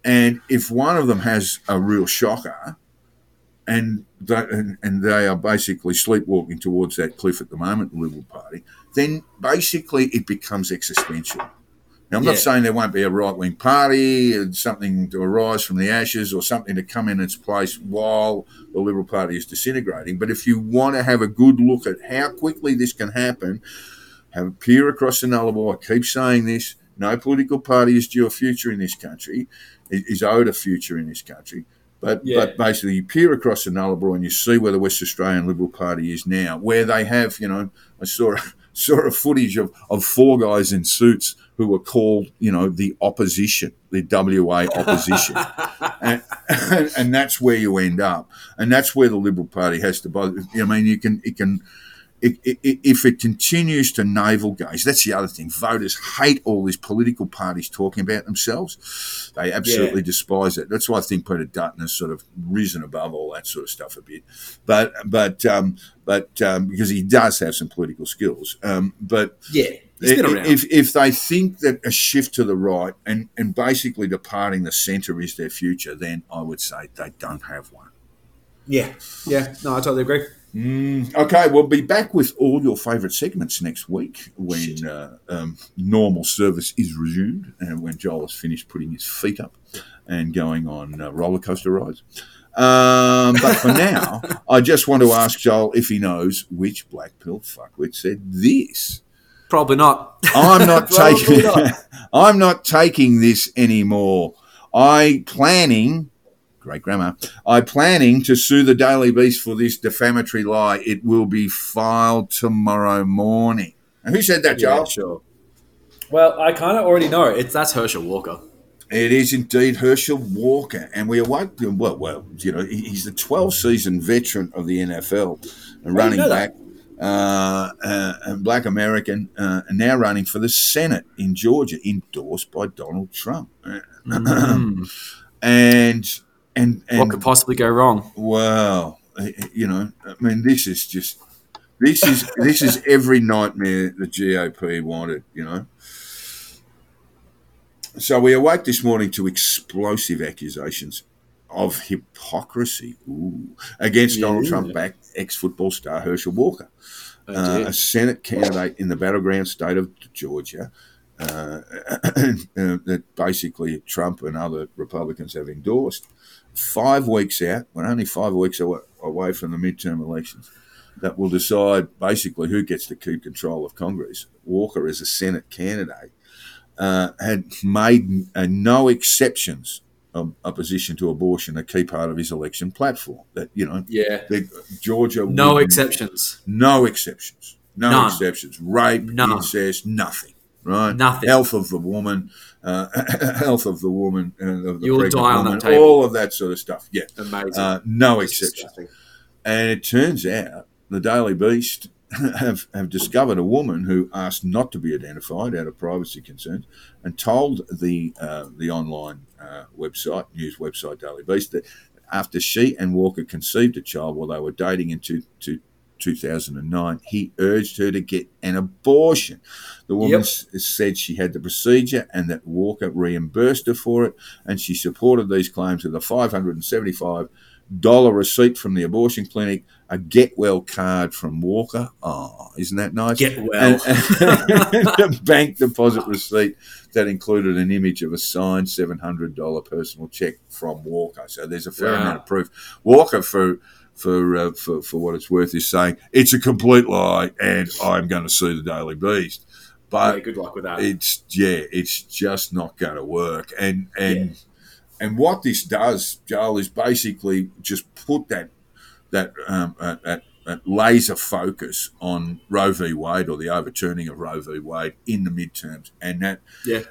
And if one of them has a real shocker, and they, and, and they are basically sleepwalking towards that cliff at the moment, the Liberal Party, then basically it becomes existential. Now, I'm Yeah. not saying there won't be a right wing party and something to arise from the ashes or something to come in its place while the Liberal Party is disintegrating. But if you want to have a good look at how quickly this can happen, have a peer across the Nullarbor. I keep saying this. No political party is due a future in this country, is is owed a future in this country. But, Yeah. but basically, you peer across the Nullarbor and you see where the West Australian Liberal Party is now, where they have, you know, I saw saw a footage of, of four guys in suits who were called, you know, the opposition, the WA opposition. and, and, and that's where you end up. And that's where the Liberal Party has to, bother. I mean, you can, it can, if it continues to navel gaze, that's the other thing. Voters hate all these political parties talking about themselves. They absolutely despise it. That's why I think Peter Dutton has sort of risen above all that sort of stuff a bit. But but um, but um, because he does have some political skills. Um, but Yeah, he's been i- if if they think that a shift to the right and and basically departing the centre is their future, then I would say they don't have one. yeah, yeah. No, I totally agree. Okay, we'll be back with all your favourite segments next week when uh, um, normal service is resumed and when Joel has finished putting his feet up and going on uh, roller coaster rides. Um, but for now, I just want to ask Joel if he knows which black pill fuckwit said this. Probably not. I'm not taking. not. I'm not taking this anymore. I planning. Great grammar. I'm planning to sue the Daily Beast for this defamatory lie. It will be filed tomorrow morning. And who said that, Joel? sure. Well, I kind of already know. It's that's Herschel Walker. It is indeed Herschel Walker, and we awoke. Well, well, you know, he's the 12 season veteran of the NFL, and running back, uh, uh, and Black American, uh, and now running for the Senate in Georgia, endorsed by Donald Trump. and and and what could possibly go wrong? Well, you know, I mean, this is just this is this is every nightmare the GOP wanted. You know. So we awake this morning to explosive accusations of hypocrisy ooh, against Donald Trump backed ex football star Herschel Walker, Oh, uh, a Senate candidate in the battleground state of Georgia. Uh, uh, that basically Trump and other Republicans have endorsed. Five weeks out, we're only five weeks away from the midterm elections, that will decide basically who gets to keep control of Congress. Walker, as a Senate candidate, uh, had made uh, no exceptions of opposition to abortion a key part of his election platform. That you know, yeah. the, Georgia No exceptions. no exceptions. No None. exceptions. Rape, None. incest, nothing. Right? Nothing. Health of the woman, uh, health of the woman, uh, of the You'll pregnant die on woman, that table. all of that sort of stuff. Yeah. Amazing. Uh, no It's exceptions. disgusting. And it turns out the Daily Beast have, have discovered a woman who asked not to be identified out of privacy concerns and told the uh, the online uh, website, news website Daily Beast, that after she and Walker conceived a child while they were dating in two, two, 2009, he urged her to get an abortion. The woman Yep. s- said she had the procedure and that Walker reimbursed her for it, and she supported these claims with a $575 receipt from the abortion clinic, a get well card from Walker. Oh, isn't that nice? Get well. And, and a bank deposit receipt that included an image of a signed $700 personal check from Walker. So there's a fair Wow. amount of proof. Walker, for for, uh, for for what it's worth, is saying it's a complete lie, and I'm going to sue the Daily Beast. But yeah, good luck with that. it's yeah, it's just not going to work. And and and what this does, Joel, is basically just put that that um, uh, that, that laser focus on Roe v. Wade or the overturning of Roe v. Wade in the midterms, and that yeah.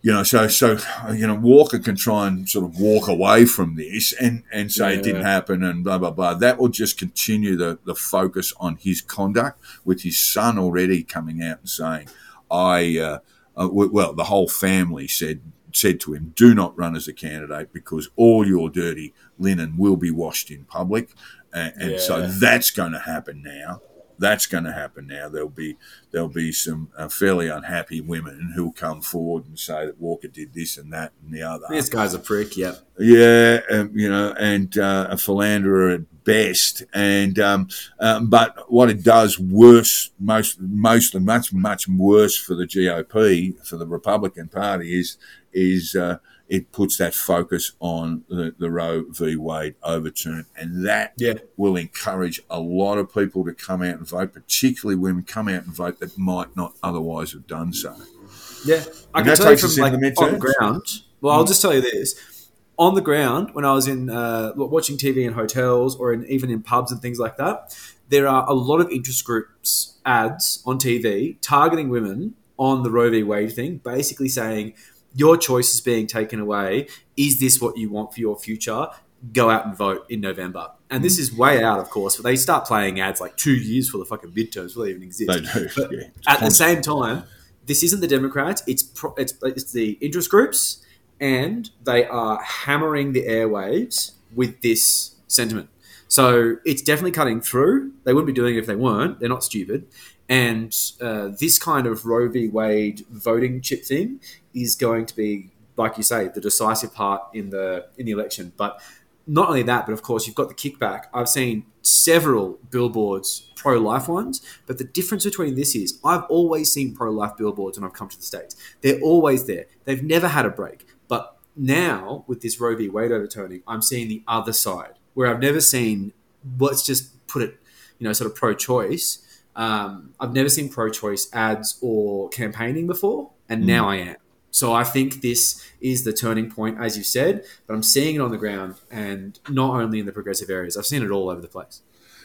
You know, so so you know, Walker can try and sort of walk away from this and and say it didn't happen and blah blah blah. That will just continue the the focus on his conduct, with his son already coming out and saying, "I." Uh, uh, w- well, the whole family said said to him, "Do not run as a candidate because all your dirty linen will be washed in public," and, and so that's going to happen now. That's going to happen now. There'll be there'll be some uh, fairly unhappy women who'll come forward and say that Walker did this and that and the other. This guy's a prick. Yeah. Yeah, um, you know, and uh, a philanderer at best. And um, um, but what it does worse, most mostly much much worse for the GOP, for the Republican Party, is is uh, it puts that focus on the, the Roe v. Wade overturn, and that Yeah. will encourage a lot of people to come out and vote, particularly women come out and vote that might not otherwise have done so. Yeah, I And can tell you from like the on the ground. Well, I'll just tell you this: on the ground, when I was in uh, watching TV in hotels or in, even in pubs and things like that, there are a lot of interest groups ads on TV targeting women on the Roe v. Wade thing, basically saying your choice is being taken away. Is this what you want for your future? Go out and vote in November. And this is way out, of course, but they start playing ads like two years for the fucking midterms before they even exist. They do, But yeah. At the same time, this isn't the Democrats. It's pro- it's it's the interest groups, and they are hammering the airwaves with this sentiment. So it's definitely cutting through. They wouldn't be doing it if they weren't. They're not stupid. And uh, this kind of Roe v. Wade voting chip thing is going to be, like you say, the decisive part in the in the election. But not only that, but of course you've got the kickback. I've seen several billboards pro-life ones, but the difference between this is I've always seen pro-life billboards when I've come to the states. They're always there. They've never had a break. But now with this Roe v. Wade overturning, I'm seeing the other side where I've never seen. Let's just put it, you know, sort of pro-choice. Um, I've never seen pro-choice ads or campaigning before, and now I am. So I think this is the turning point, as you said, but I'm seeing it on the ground, and not only in the progressive areas. I've seen it all over the place.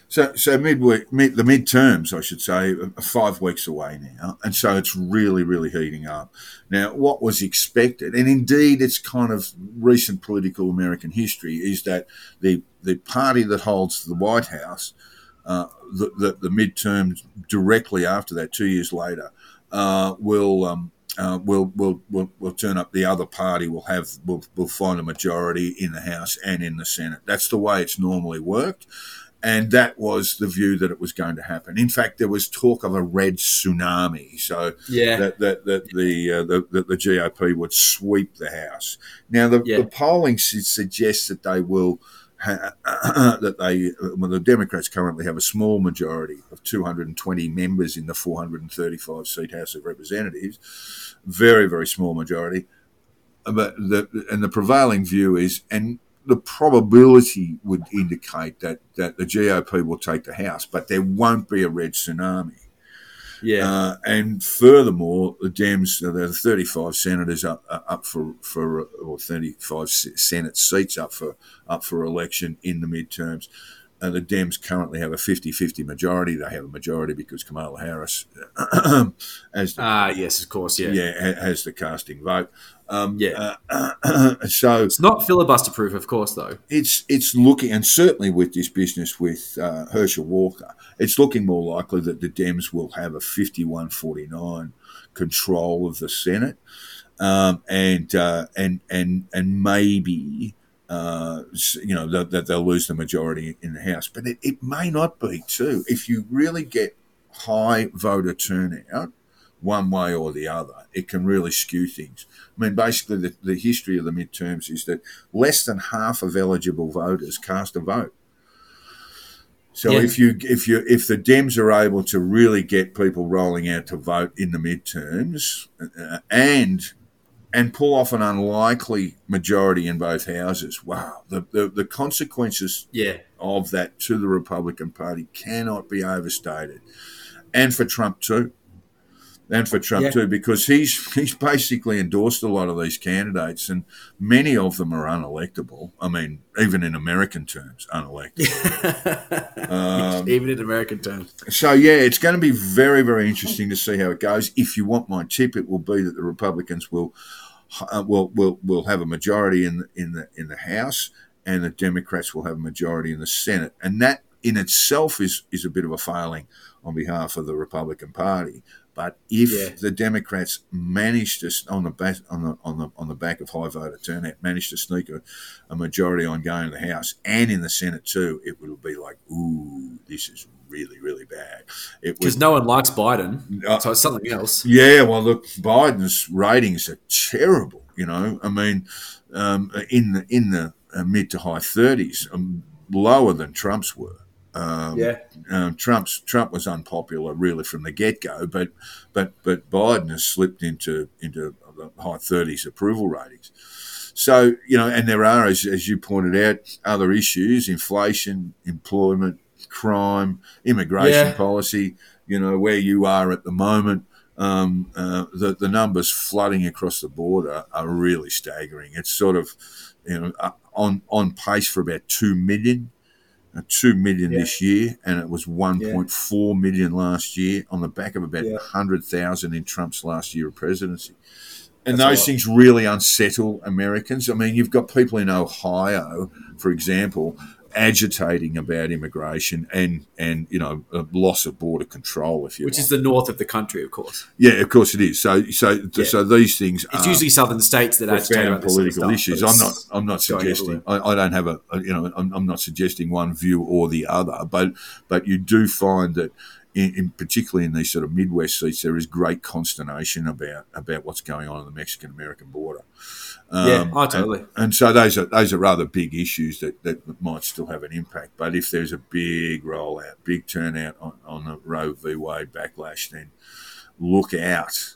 So, so midweek, mid, the midterms, I should say, are five weeks away now, and so it's really, really heating up. Now, what was expected, and indeed, it's kind of recent political American history, is that the the party that holds the White House, uh, the, the the midterms directly after that, two years later, uh, will. Um, uh, will will will will turn up. The other party will have will will find a majority in the House and in the Senate. That's the way it's normally worked and that was the view that it was going to happen. In fact, there was talk of a red tsunami, so Yeah. that that, that the, uh, the, the the GOP would sweep the House. Now, the, Yeah. the polling suggests that they will. Ha- that they, well, the Democrats currently have a small majority of 220 members in the 435 seat House of Representatives, very very small majority. But the and the prevailing view is, and the probability would indicate that that the GOP will take the House, but there won't be a red tsunami. Yeah. Uh, and furthermore, the Dems, there are 35 senators up uh, up for for or 35 Senate seats up for up for election in the midterms. Uh, the Dems currently have a 50-50 majority. They have a majority because Kamala Harris, as Ah, yes, of course. Yeah. yeah, has the casting vote. Um, Yeah. uh, so It's not filibuster proof, of course, though. it's it's looking, and certainly with this business with uh, Herschel Walker, it's looking more likely that the Dems will have a 51-49 control of the Senate, um, and uh, and and and maybe. Uh, you know that, that they'll lose the majority in the House, but it, it may not be too. If you really get high voter turnout, one way or the other, it can really skew things. I mean, basically, the, the history of the midterms is that less than half of eligible voters cast a vote. So Yeah. if you if you if the Dems are able to really get people rolling out to vote in the midterms uh, and and pull off an unlikely majority in both houses, wow, the the, the consequences Yeah. of that to the Republican Party cannot be overstated, and for Trump too, and for Trump Yeah. too, because he's he's basically endorsed a lot of these candidates, and many of them are unelectable. I mean, even in American terms, unelectable. Um, Even in American terms. so yeah, it's going to be very very interesting to see how it goes. If you want my tip, it will be that the Republicans will uh, will will will have a majority in the, in the in the House, and the Democrats will have a majority in the Senate, and that in itself is is a bit of a failing on behalf of the Republican Party. But if Yeah. the Democrats manage to on the back on the on the on the back of high voter turnout, manage to sneak a, a majority on going to the House and in the Senate too, it will be like, ooh, this is really really bad. It Because no one likes Biden. Uh, so it's something else. yeah, well, look, Biden's ratings are terrible. You know, I mean, um, in the in the uh, mid to high thirties, um, lower than Trump's were. Um, Yeah. um, Trump's Trump was unpopular really from the get go, but but but Biden has slipped into into the high thirties approval ratings. So you know, and there are, as, as you pointed out, other issues: inflation, employment, crime, immigration Yeah. policy. You know, where you are at the moment. Um, uh, the the numbers flooding across the border are really staggering. It's sort of, you know, uh, on on pace for about two million uh, 2 million Yeah. this year, and it was 1.4 million last year on the back of about Yeah. 100,000 in Trump's last year of presidency. And That's those things really unsettle Americans. I mean, you've got people in Ohio, for example, agitating about immigration and, and you know, a loss of border control, if you Which like. is the north of the country, of course. yeah, of course it is. So, so, Yeah. so these things It's usually southern states that agitate about this sort of political stuff, issues. I'm not. I'm not suggesting. I, I don't have a. a- You know, I'm, I'm not suggesting one view or the other. But but you do find that. In, in particularly in these sort of Midwest seats, there is great consternation about about what's going on in the Mexican American border. Yeah, um, oh, totally. And, and so those are those are rather big issues that, that might still have an impact. But if there's a big rollout, big turnout on, on the Roe v. Wade backlash, then look out.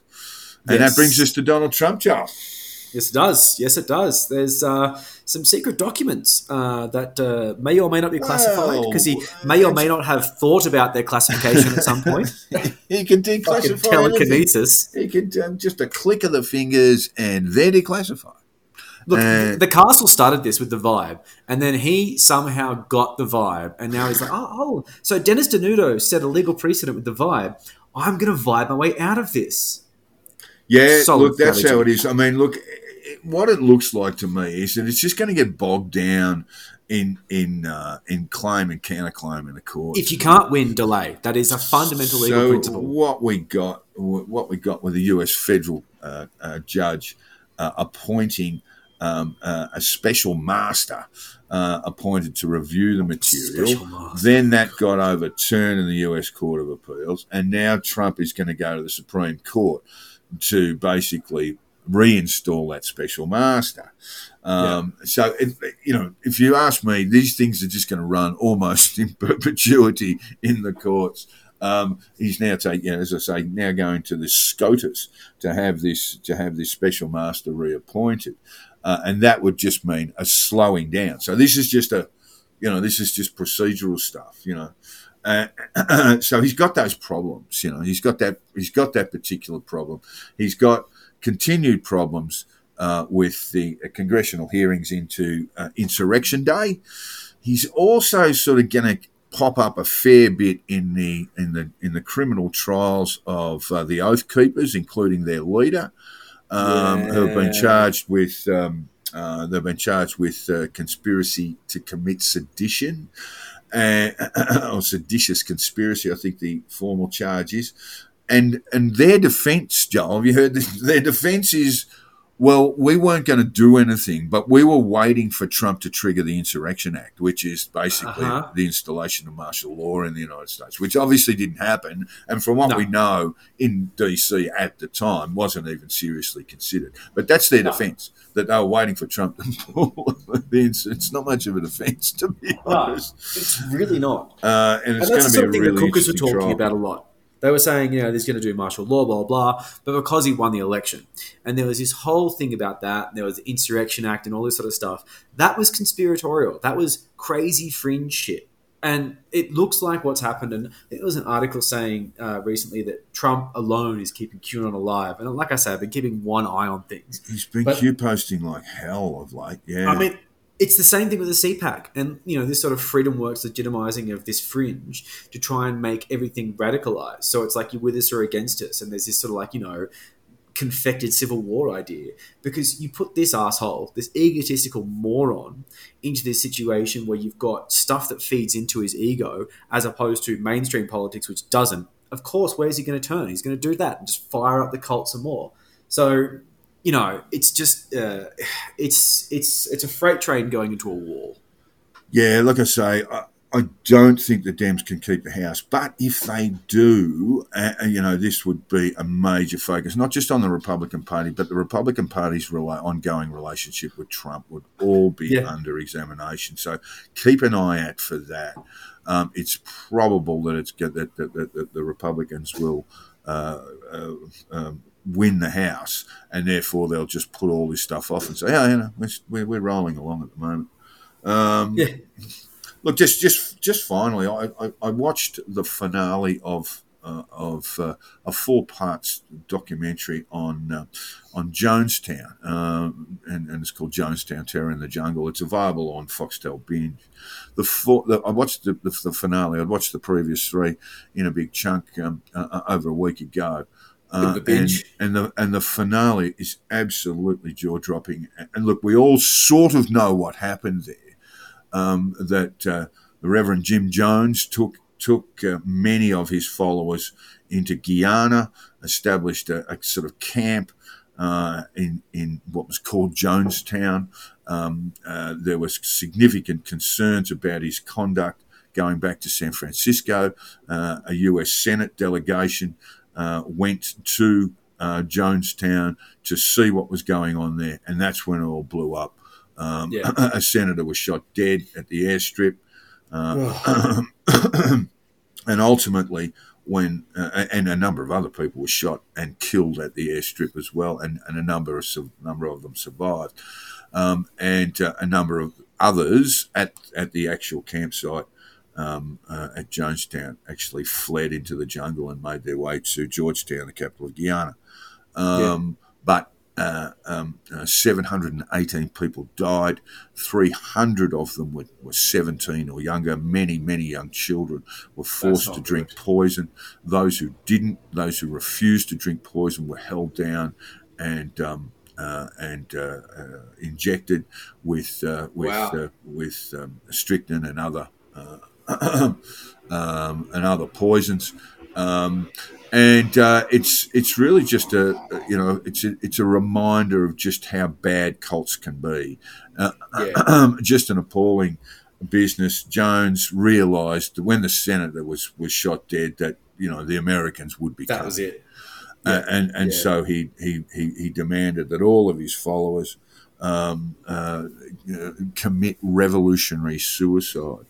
And Yes. that brings us to Donald Trump, Charles. Yes, it does. Yes, it does. There's uh, some secret documents uh, that uh, may or may not be classified because he may or may not have thought about their classification at some point. He can declassify telekinesis. He can um, just a click of the fingers and they're declassified. Look, Uh, the castle started this with the vibe, and then he somehow got the vibe, and now he's like, oh, oh. so Dennis Denuto set a legal precedent with the vibe. I'm going to vibe my way out of this. Yeah, Solid look, that's strategy. how it is. I mean, look, it, what it looks like to me is that it's just going to get bogged down in in uh, in claim and counterclaim in the court. If you can't win, delay. That is a fundamental legal so principle. what we got, what we got with the U.S. federal uh, uh, judge uh, appointing um, uh, a special master uh, appointed to review the material. Then that got overturned in the US Court of Appeals, and now Trump is going to go to the Supreme Court to basically reinstall that special master. Um, So, it, you know, if you ask me, these things are just going to run almost in perpetuity in the courts. Um, he's now taking, as I say, now going to the SCOTUS to have this to have this special master reappointed, uh, and that would just mean a slowing down. So this is just a, you know, this is just procedural stuff, you know. Uh, so he's got those problems, you know. He's got that. He's got that particular problem. He's got continued problems uh, with the uh, congressional hearings into uh, Insurrection Day. He's also sort of going to pop up a fair bit in the in the in the criminal trials of uh, the Oath Keepers, including their leader, um, who have been charged with. Um, uh, they've been charged with uh, conspiracy to commit sedition uh, or seditious conspiracy. I think the formal charge is, and and their defence, Joel. Have you heard this? Their defence is, well, we weren't going to do anything, but we were waiting for Trump to trigger the Insurrection Act, which is basically Uh-huh. the installation of martial law in the United States, which obviously didn't happen, and from what No. we know in DC at the time, wasn't even seriously considered. But that's their No. defence that they were waiting for Trump to pull the ins- It's not much of a defence, to be No, honest. it's really not. Uh, and it's and going to be a really the cookers interesting talking trial. about a lot. They were saying, you know, he's going to do martial law, blah, blah, blah. But because he won the election, and there was this whole thing about that, and there was the Insurrection Act and all this sort of stuff, that was conspiratorial. That was crazy fringe shit. And it looks like what's happened. And I think there was an article saying uh, recently that Trump alone is keeping QAnon alive. And like I say, I've been keeping one eye on things. He's been But- Q posting like hell of late. Yeah. I mean, it's the same thing with the CPAC, and you know this sort of freedom works legitimizing of this fringe to try and make everything radicalized. So it's like you're with us or against us, and there's this sort of like you know confected civil war idea because you put this asshole, this egotistical moron, into this situation where you've got stuff that feeds into his ego as opposed to mainstream politics, which doesn't. Of course, where's he going to turn? He's going to do that and just fire up the cult some more. So you know, it's just uh, it's it's it's a freight train going into a wall. Yeah, like I say, I, I don't think the Dems can keep the House. But if they do, uh, you know, this would be a major focus, not just on the Republican Party, but the Republican Party's rela- ongoing relationship with Trump would all be Yeah. under examination. So keep an eye out for that. Um, it's probable that it's that, that, that, that the Republicans will. Uh, uh, um, win the House, and therefore they'll just put all this stuff off and say, "Oh, you know, we're, we're, we're rolling along at the moment." Um, Yeah. Look, just just just finally, I, I, I watched the finale of uh, of uh, a four parts documentary on uh, on Jonestown, um, and, and it's called Jonestown Terror in the Jungle. It's available on Foxtel Binge. The, four, the I watched the, the, the finale. I'd watched the previous three in a big chunk um, uh, uh, over a week ago. Bit of a and, and the and the finale is absolutely jaw dropping. And look, we all sort of know what happened there. Um, that uh, the Reverend Jim Jones took took uh, many of his followers into Guyana, established a, a sort of camp uh, in in what was called Jonestown. Um, uh, there was significant concerns about his conduct going back to San Francisco. Uh, a U.S. Senate delegation uh, went to uh, Jonestown to see what was going on there, and that's when it all blew up. Um, Yeah. a senator was shot dead at the airstrip, uh, and ultimately, when uh, and a number of other people were shot and killed at the airstrip as well, and, and a number of number of them survived, um, and uh, a number of others at at the actual campsite um, uh, at Jonestown actually fled into the jungle and made their way to Georgetown, the capital of Guyana. Um, But uh, um, uh, 718 people died. 300 of them were, were 17 or younger. Many, many young children were forced to drink poison. Those who didn't, those who refused to drink poison, were held down and um, uh, and uh, uh, injected with uh, with Wow. uh, with um, strychnine and other uh, um, and other poisons. Um, and uh, it's it's really just a you know it's a, it's a reminder of just how bad cults can be. Uh, just an appalling business. Jones realised when the senator was was shot dead that you know the Americans would be That coming. was it. Uh, and and Yeah. so he, he, he, he demanded that all of his followers um, uh, commit revolutionary suicide.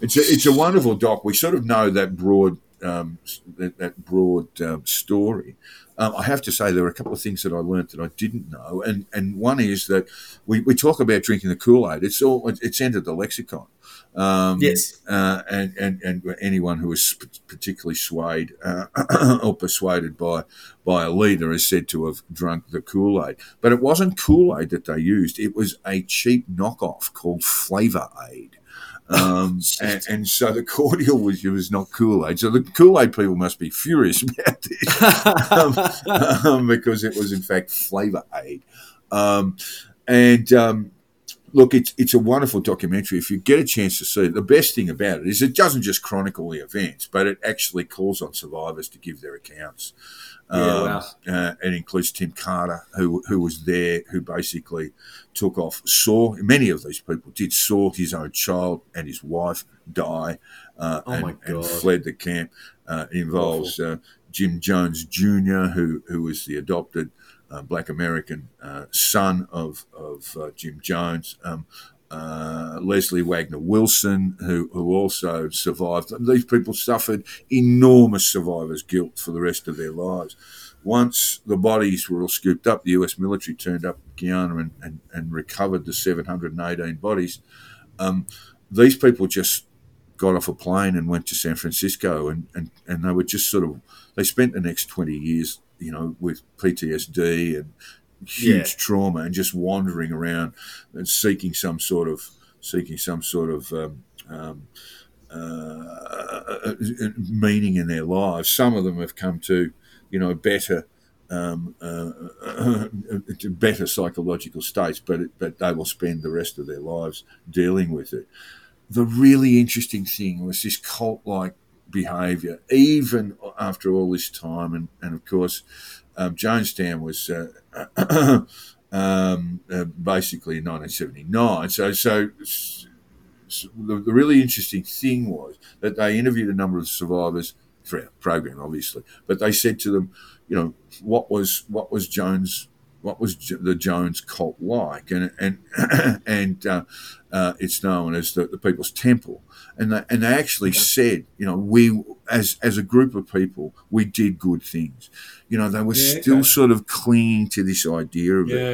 It's a, it's a wonderful doc. We sort of know that broad um, that, that broad um, story. Um, I have to say there were a couple of things that I learnt that I didn't know, and and one is that we, we talk about drinking the Kool Aid. It's all it's entered the lexicon. Um, Yes. uh, and, and and anyone who is particularly swayed uh, or persuaded by by a leader is said to have drunk the Kool Aid. But it wasn't Kool Aid that they used; it was a cheap knockoff called Flavor Aid. Um, and, and so the cordial was was not Kool Aid. So the Kool Aid people must be furious about this um, um, because it was in fact Flavor Aid. Um, and um, look, it's it's a wonderful documentary. If you get a chance to see it, the best thing about it is it doesn't just chronicle the events, but it actually calls on survivors to give their accounts. Yeah, wow. uh, it includes Tim Carter, who who was there, who basically took off, saw many of these people did saw his own child and his wife die, uh, Oh and, and fled the camp. Uh, it involves uh, Jim Jones Jr., who who was the adopted uh, black American uh, son of of uh, Jim Jones. Um, uh, Leslie Wagner Wilson, who, who also survived. These people suffered enormous survivor's guilt for the rest of their lives. Once the bodies were all scooped up, the US military turned up Guyana and, and, and recovered the 718 bodies. Um, these people just got off a plane and went to San Francisco, and, and, and they were just sort of, they spent the next 20 years, you know, with PTSD and huge Yeah. trauma and just wandering around and seeking some sort of, seeking some sort of, um, um, uh, meaning in their lives. Some of them have come to, you know, better, um, uh, to better psychological states, but but they will spend the rest of their lives dealing with it. The really interesting thing was this cult-like behaviour, even after all this time, and and of course, um, Jonestown was. Uh, um, uh, basically in 1979. So, so so the, the really interesting thing was that they interviewed a number of survivors for our program, obviously, but they said to them, you know, what was what was Jones, what was J- the Jones cult like, and and and uh, uh, it's known as the, the People's Temple, and they, and they actually said, you know, we as as a group of people, we did good things, you know, they were Yeah, still okay. sort of clinging to this idea of it.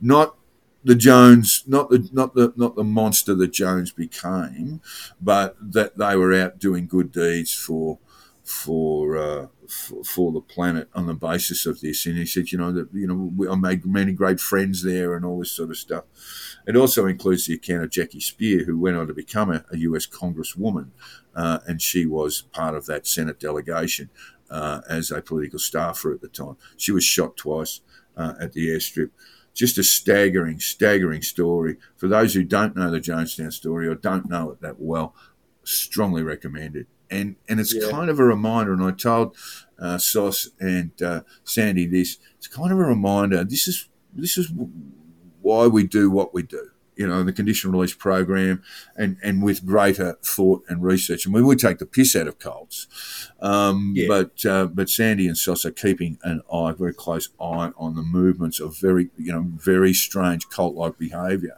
Not the Jones, not the not the not the monster that Jones became, but that they were out doing good deeds for for uh, for, for the planet on the basis of this. And he said, you know, that you know, we, I made many great friends there and all this sort of stuff. It also includes the account of Jackie Speier, who went on to become a, a U.S. Congresswoman, uh, and she was part of that Senate delegation uh, as a political staffer at the time. She was shot twice uh, at the airstrip just a staggering, staggering story. For those who don't know the Jonestown story or don't know it that well, strongly recommend it. And and it's Yeah. kind of a reminder. And I told uh, Sauce and uh, Sandy this. It's kind of a reminder. This is this is why we do what we do. You know, the conditional release program, and and with greater thought and research. And we would take the piss out of cults, um, Yeah. but uh, but Sandy and Sauce are keeping an eye, very close eye, on the movements of very you know very strange cult-like behaviour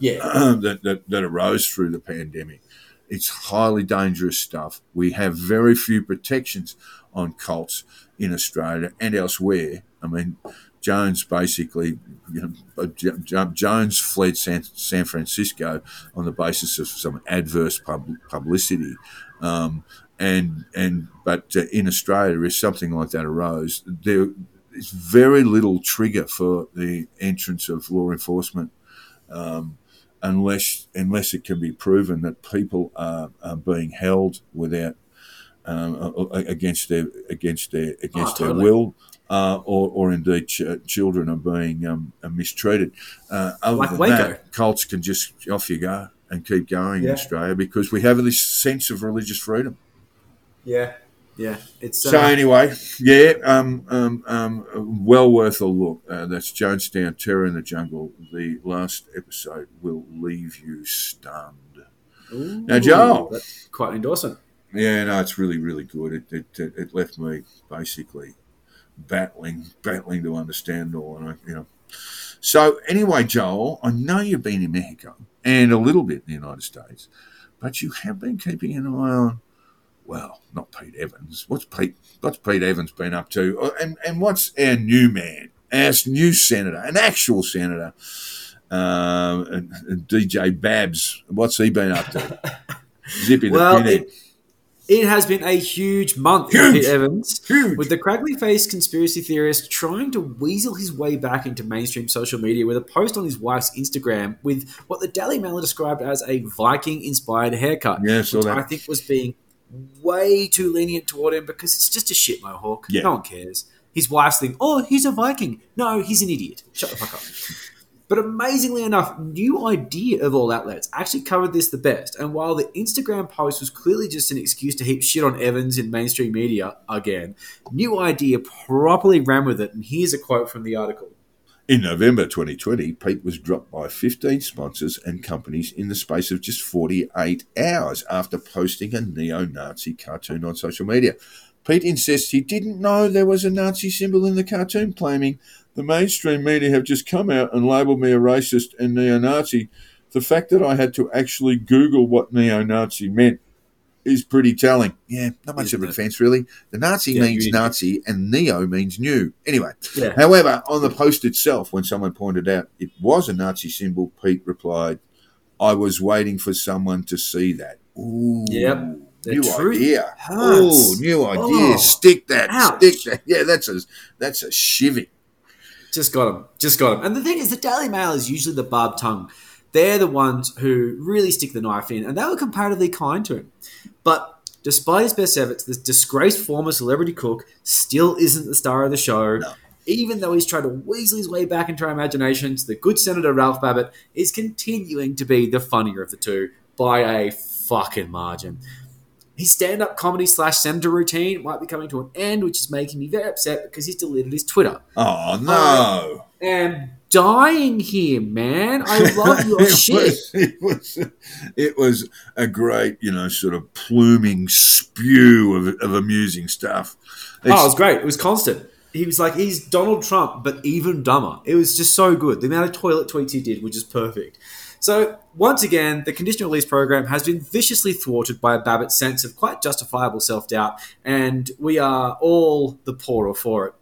Yeah. that, that that arose through the pandemic. It's highly dangerous stuff. We have very few protections on cults in Australia and elsewhere. I mean, Jones basically, you know, J- Jones fled San, San Francisco on the basis of some adverse pub, publicity, um, and and but uh, in Australia, if something like that arose, there is very little trigger for the entrance of law enforcement. Um, unless unless it can be proven that people are, are being held without um, against their against their against Oh, their will, uh, or or indeed ch- children are being um, mistreated. Uh, other Like than Waco. that, cults can just off you go and keep going in Australia because we have this sense of religious freedom. Yeah. Yeah, it's So uh, anyway, yeah, um, um, um, well worth a look. Uh, that's Jonestown Terror in the Jungle. The last episode will leave you stunned. Now, Joel. That's quite an endorsement. Yeah, no, it's really, really good. It, it, it, it left me basically battling, battling to understand all, and I, you know. So anyway, Joel, I know you've been in Mexico and a little bit in the United States, but you have been keeping an eye on, well, not Pete Evans. What's Pete? What's Pete Evans been up to? Uh, And and what's our new man, our new senator, an actual senator, um, and, and DJ Babs? What's he been up to? Zipping Well, the it, it has been a huge month for Huge. Pete Evans, Huge. with the craggly faced conspiracy theorist trying to weasel his way back into mainstream social media with a post on his wife's Instagram with what the Daily Mail described as a Viking inspired haircut. Yeah, which that. I think was being way too lenient toward him because it's just a shit mohawk. Yeah. No one cares. His wife's thing, oh, he's a Viking. No, he's an idiot. Shut the fuck up. But amazingly enough, New Idea of all outlets actually covered this the best. And while the Instagram post was clearly just an excuse to heap shit on Evans in mainstream media again, New Idea properly ran with it. And here's a quote from the article. In November 2020, Pete was dropped by 15 sponsors and companies in the space of just 48 hours after posting a neo Nazi cartoon on social media. Pete insists he didn't know there was a Nazi symbol in the cartoon, claiming the mainstream media have just come out and labelled me a racist and neo Nazi. The fact that I had to actually Google what neo Nazi meant is pretty telling. Yeah, not much of a Isn't defence, really. The Nazi Yeah, means Nazi and neo means new. Anyway, Yeah. However, on the post itself, when someone pointed out it was a Nazi symbol, Pete replied, I was waiting for someone to see that. Ooh. Yep. New idea. hurts. Ooh, new oh. idea. Oh, stick that. ouch. Stick that. Yeah, that's a that's a shivvy. Just got him. Just got him. And the thing is, the Daily Mail is usually the barbed tongue. They're the ones who really stick the knife in, and they were comparatively kind to him. But despite his best efforts, this disgraced former celebrity cook still isn't the star of the show. No. Even though he's tried to weasel his way back into our imaginations, the good Senator Ralph Babet is continuing to be the funnier of the two by a fucking margin. His stand up comedy slash senator routine might be coming to an end, which is making me very upset because he's deleted his Twitter Oh no. am dying here, man. I love your it, shit. was, it was it was a great, you know, sort of pluming spew of, of amusing stuff. Oh, it was great. It was constant. He was like, he's Donald Trump, but even dumber. It was just so good. The amount of toilet tweets he did was just perfect. So, once again, the conditional release program has been viciously thwarted by a Babet's sense of quite justifiable self doubt, and we are all the poorer for it.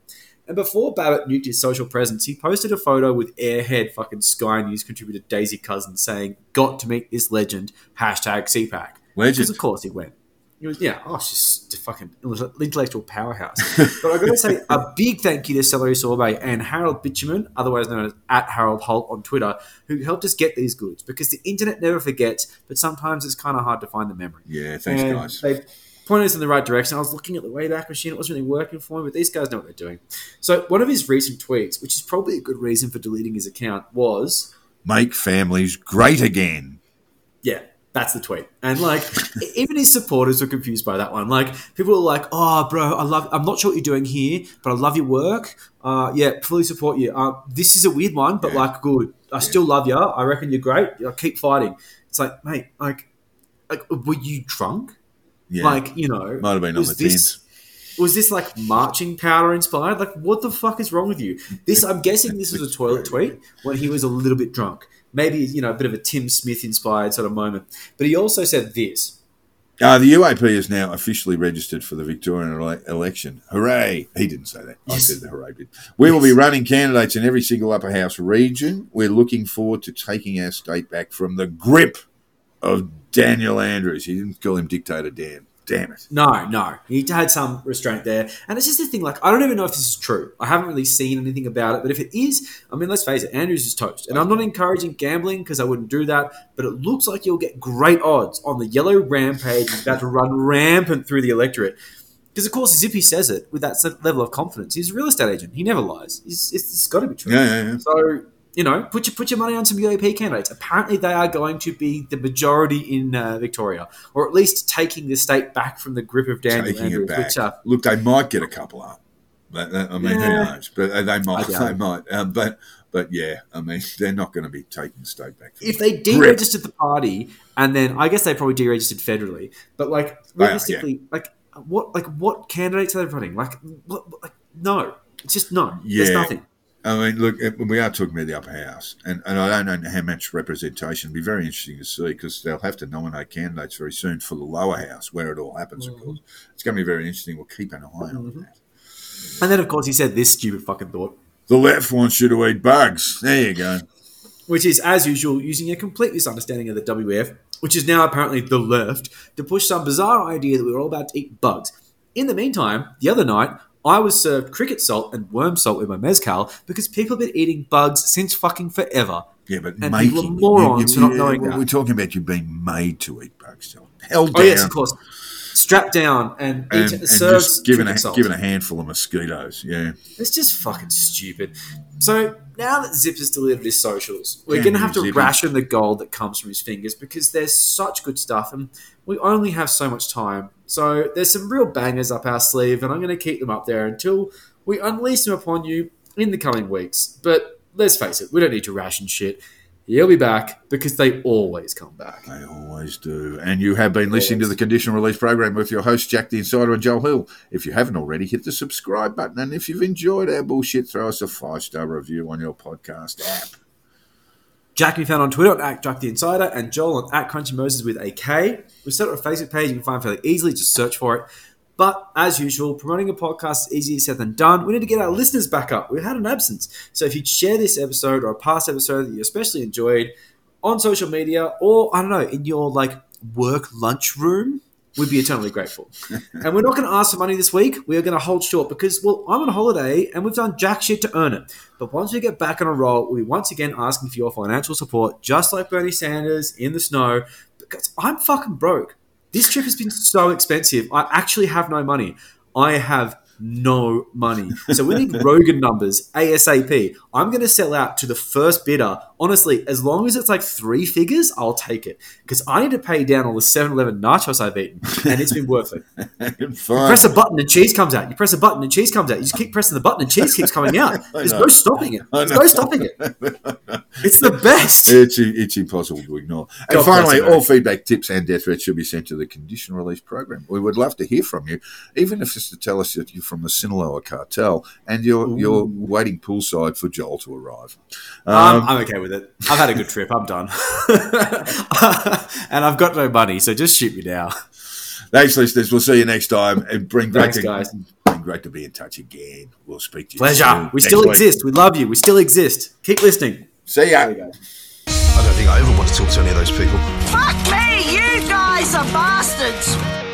And before Babet nuked his social presence, he posted a photo with Airhead fucking Sky News contributor Daisy Cousens saying, Got to meet this legend, hashtag CPAC. Legend. Because of course he went. He was, yeah, oh, it's just a fucking intellectual powerhouse. but I've got to say a big thank you to Celery Sorbet and Harold Bitcherman, otherwise known as at Harold Holt on Twitter, who helped us get these goods because the internet never forgets, but sometimes it's kind of hard to find the memory. Yeah, thanks And guys. Pointed us in the right direction. I was looking at the Wayback Machine; it wasn't really working for me, but these guys know what they're doing. So one of his recent tweets, which is probably a good reason for deleting his account, was Make families great again. yeah, that's the tweet. And like, even his supporters were confused by that one. Like, people were like, "Oh, bro, I love. I'm not sure what you're doing here, but I love your work. Uh, yeah, fully support you. Uh, this is a weird one, but Yeah. like, good. I still love you. I reckon you're great. I keep fighting. It's like, mate, like, like, were you drunk? Yeah. Like, you know, Might have been on was the this- was this like marching powder inspired? Like, what the fuck is wrong with you? This, I'm guessing, this was a toilet tweet when he was a little bit drunk. Maybe you know a bit of a Tim Smith inspired sort of moment. But he also said this. Uh, the UAP is now officially registered for the Victorian ele- election. Hooray! He didn't say that. I Yes. said the hooray bit. We will be running candidates in every single upper house region. We're looking forward to taking our state back from the grip of Daniel Andrews. He didn't call him dictator Dan. Damn it. No, no, he had some restraint there, and it's just the thing. Like, I don't even know if this is true. I haven't really seen anything about it, but if it is, I mean, let's face it, Andrews is toast. And I'm not encouraging gambling because I wouldn't do that, but it looks like you'll get great odds on the yellow rampage about to run rampant through the electorate. Because of course, Zippy says it with that level of confidence. He's a real estate agent. He never lies. He's, it's, it's got to be true. Yeah, yeah, yeah. So you know, put your put your money on some UAP candidates. Apparently, they are going to be the majority in uh, Victoria, or at least taking the state back from the grip of Daniel taking Andrews. it back. Which, uh, Look, they might get a couple up. But, I mean, Yeah. who knows? But uh, they might. They might. Um, but but yeah, I mean, they're not going to be taking the state back. if they Grip. deregistered the party, and then I guess they probably deregistered federally, but like They are, realistically, like what like what candidates are they running? Like, what, what- like no, it's just no. There's nothing. I mean, look, we are talking about the upper house, and, and I don't know how much representation. It'll be very interesting to see because they'll have to nominate candidates very soon for the lower house, where it all happens. Mm-hmm. Of course, it's going to be very interesting. We'll keep an eye on that. And then of course he said this stupid fucking thought. The left wants you to eat bugs. There you go. which is, as usual, using a complete misunderstanding of the WF, which is now apparently the left, to push some bizarre idea that we were all about to eat bugs. In the meantime, the other night, I was served cricket salt and worm salt with my mezcal because people have been eating bugs since fucking forever. Yeah, but And making people are morons for not knowing we're, that. We're talking about you being made to eat bugs. Dylan. Held Oh down yes, of course. Strapped down and, and, eat, and served just given a, salt. given a handful of mosquitoes. Yeah, It's just fucking stupid. So now that Zip has delivered his socials, we're going to have to Zippy. ration the gold that comes from his fingers because there's such good stuff and we only have so much time. So there's some real bangers up our sleeve and I'm going to keep them up there until we unleash them upon you in the coming weeks. But let's face it, we don't need to ration shit. He'll be back because they always come back. they always do. And you have been listening to the conditional release program with your host Jack the Insider and Joel Hill. If you haven't already, hit the subscribe button, and if you've enjoyed our bullshit, throw us a five star review on your podcast app. Jack can be found on Twitter at Jack the Insider and Joel on at Crunchy Moses with a K. We've set up a Facebook page you can find fairly easily, just search for it. But as usual, promoting a podcast is easier said than done. We need to get our listeners back up. We've had an absence. So if you'd share this episode or a past episode that you especially enjoyed on social media or, I don't know, in your like work lunchroom, we'd be eternally grateful. and we're not going to ask for money this week. We are going to hold short because, well, I'm on holiday and we've done jack shit to earn it. But once we get back on a roll, we'll be once again asking for your financial support, just like Bernie Sanders in the snow, because I'm fucking broke. This trip has been so expensive. I actually have no money. I have no money. So we need Rogan numbers ASAP. I'm going to sell out to the first bidder. Honestly, as long as it's like three figures, I'll take it. Because I need to pay down all the 7 Eleven nachos I've eaten, and it's been worth it. Press a button and cheese comes out. You press a button and cheese comes out. You just keep pressing the button and cheese keeps coming out. There's no stopping it. There's no stopping it. It's the best. It's, it's impossible to ignore. And God finally, all feedback, tips, and death threats should be sent to the condition release program. We would love to hear from you, even if it's to tell us that you're from the Sinaloa cartel and you're you're waiting poolside for Joel to arrive. Um, Um, I'm okay with it. I've had a good trip. I'm done. and I've got no money, so just shoot me now. thanks, listeners. We'll see you next time. And bring great Thanks, to, guys. Bring great to be in touch again. We'll speak to you. Pleasure. soon. We Next still week. exist. We love you. We still exist. Keep listening. See ya. I don't think I ever want to talk to any of those people. Fuck me, you guys are bastards!